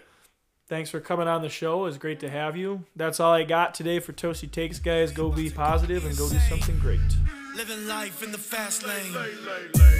thanks for coming on the show. It was great to have you. That's all I got today for Toasty Takes, guys. Go be positive and go do something great. Living life in the fast lane. Lay, lay, lay.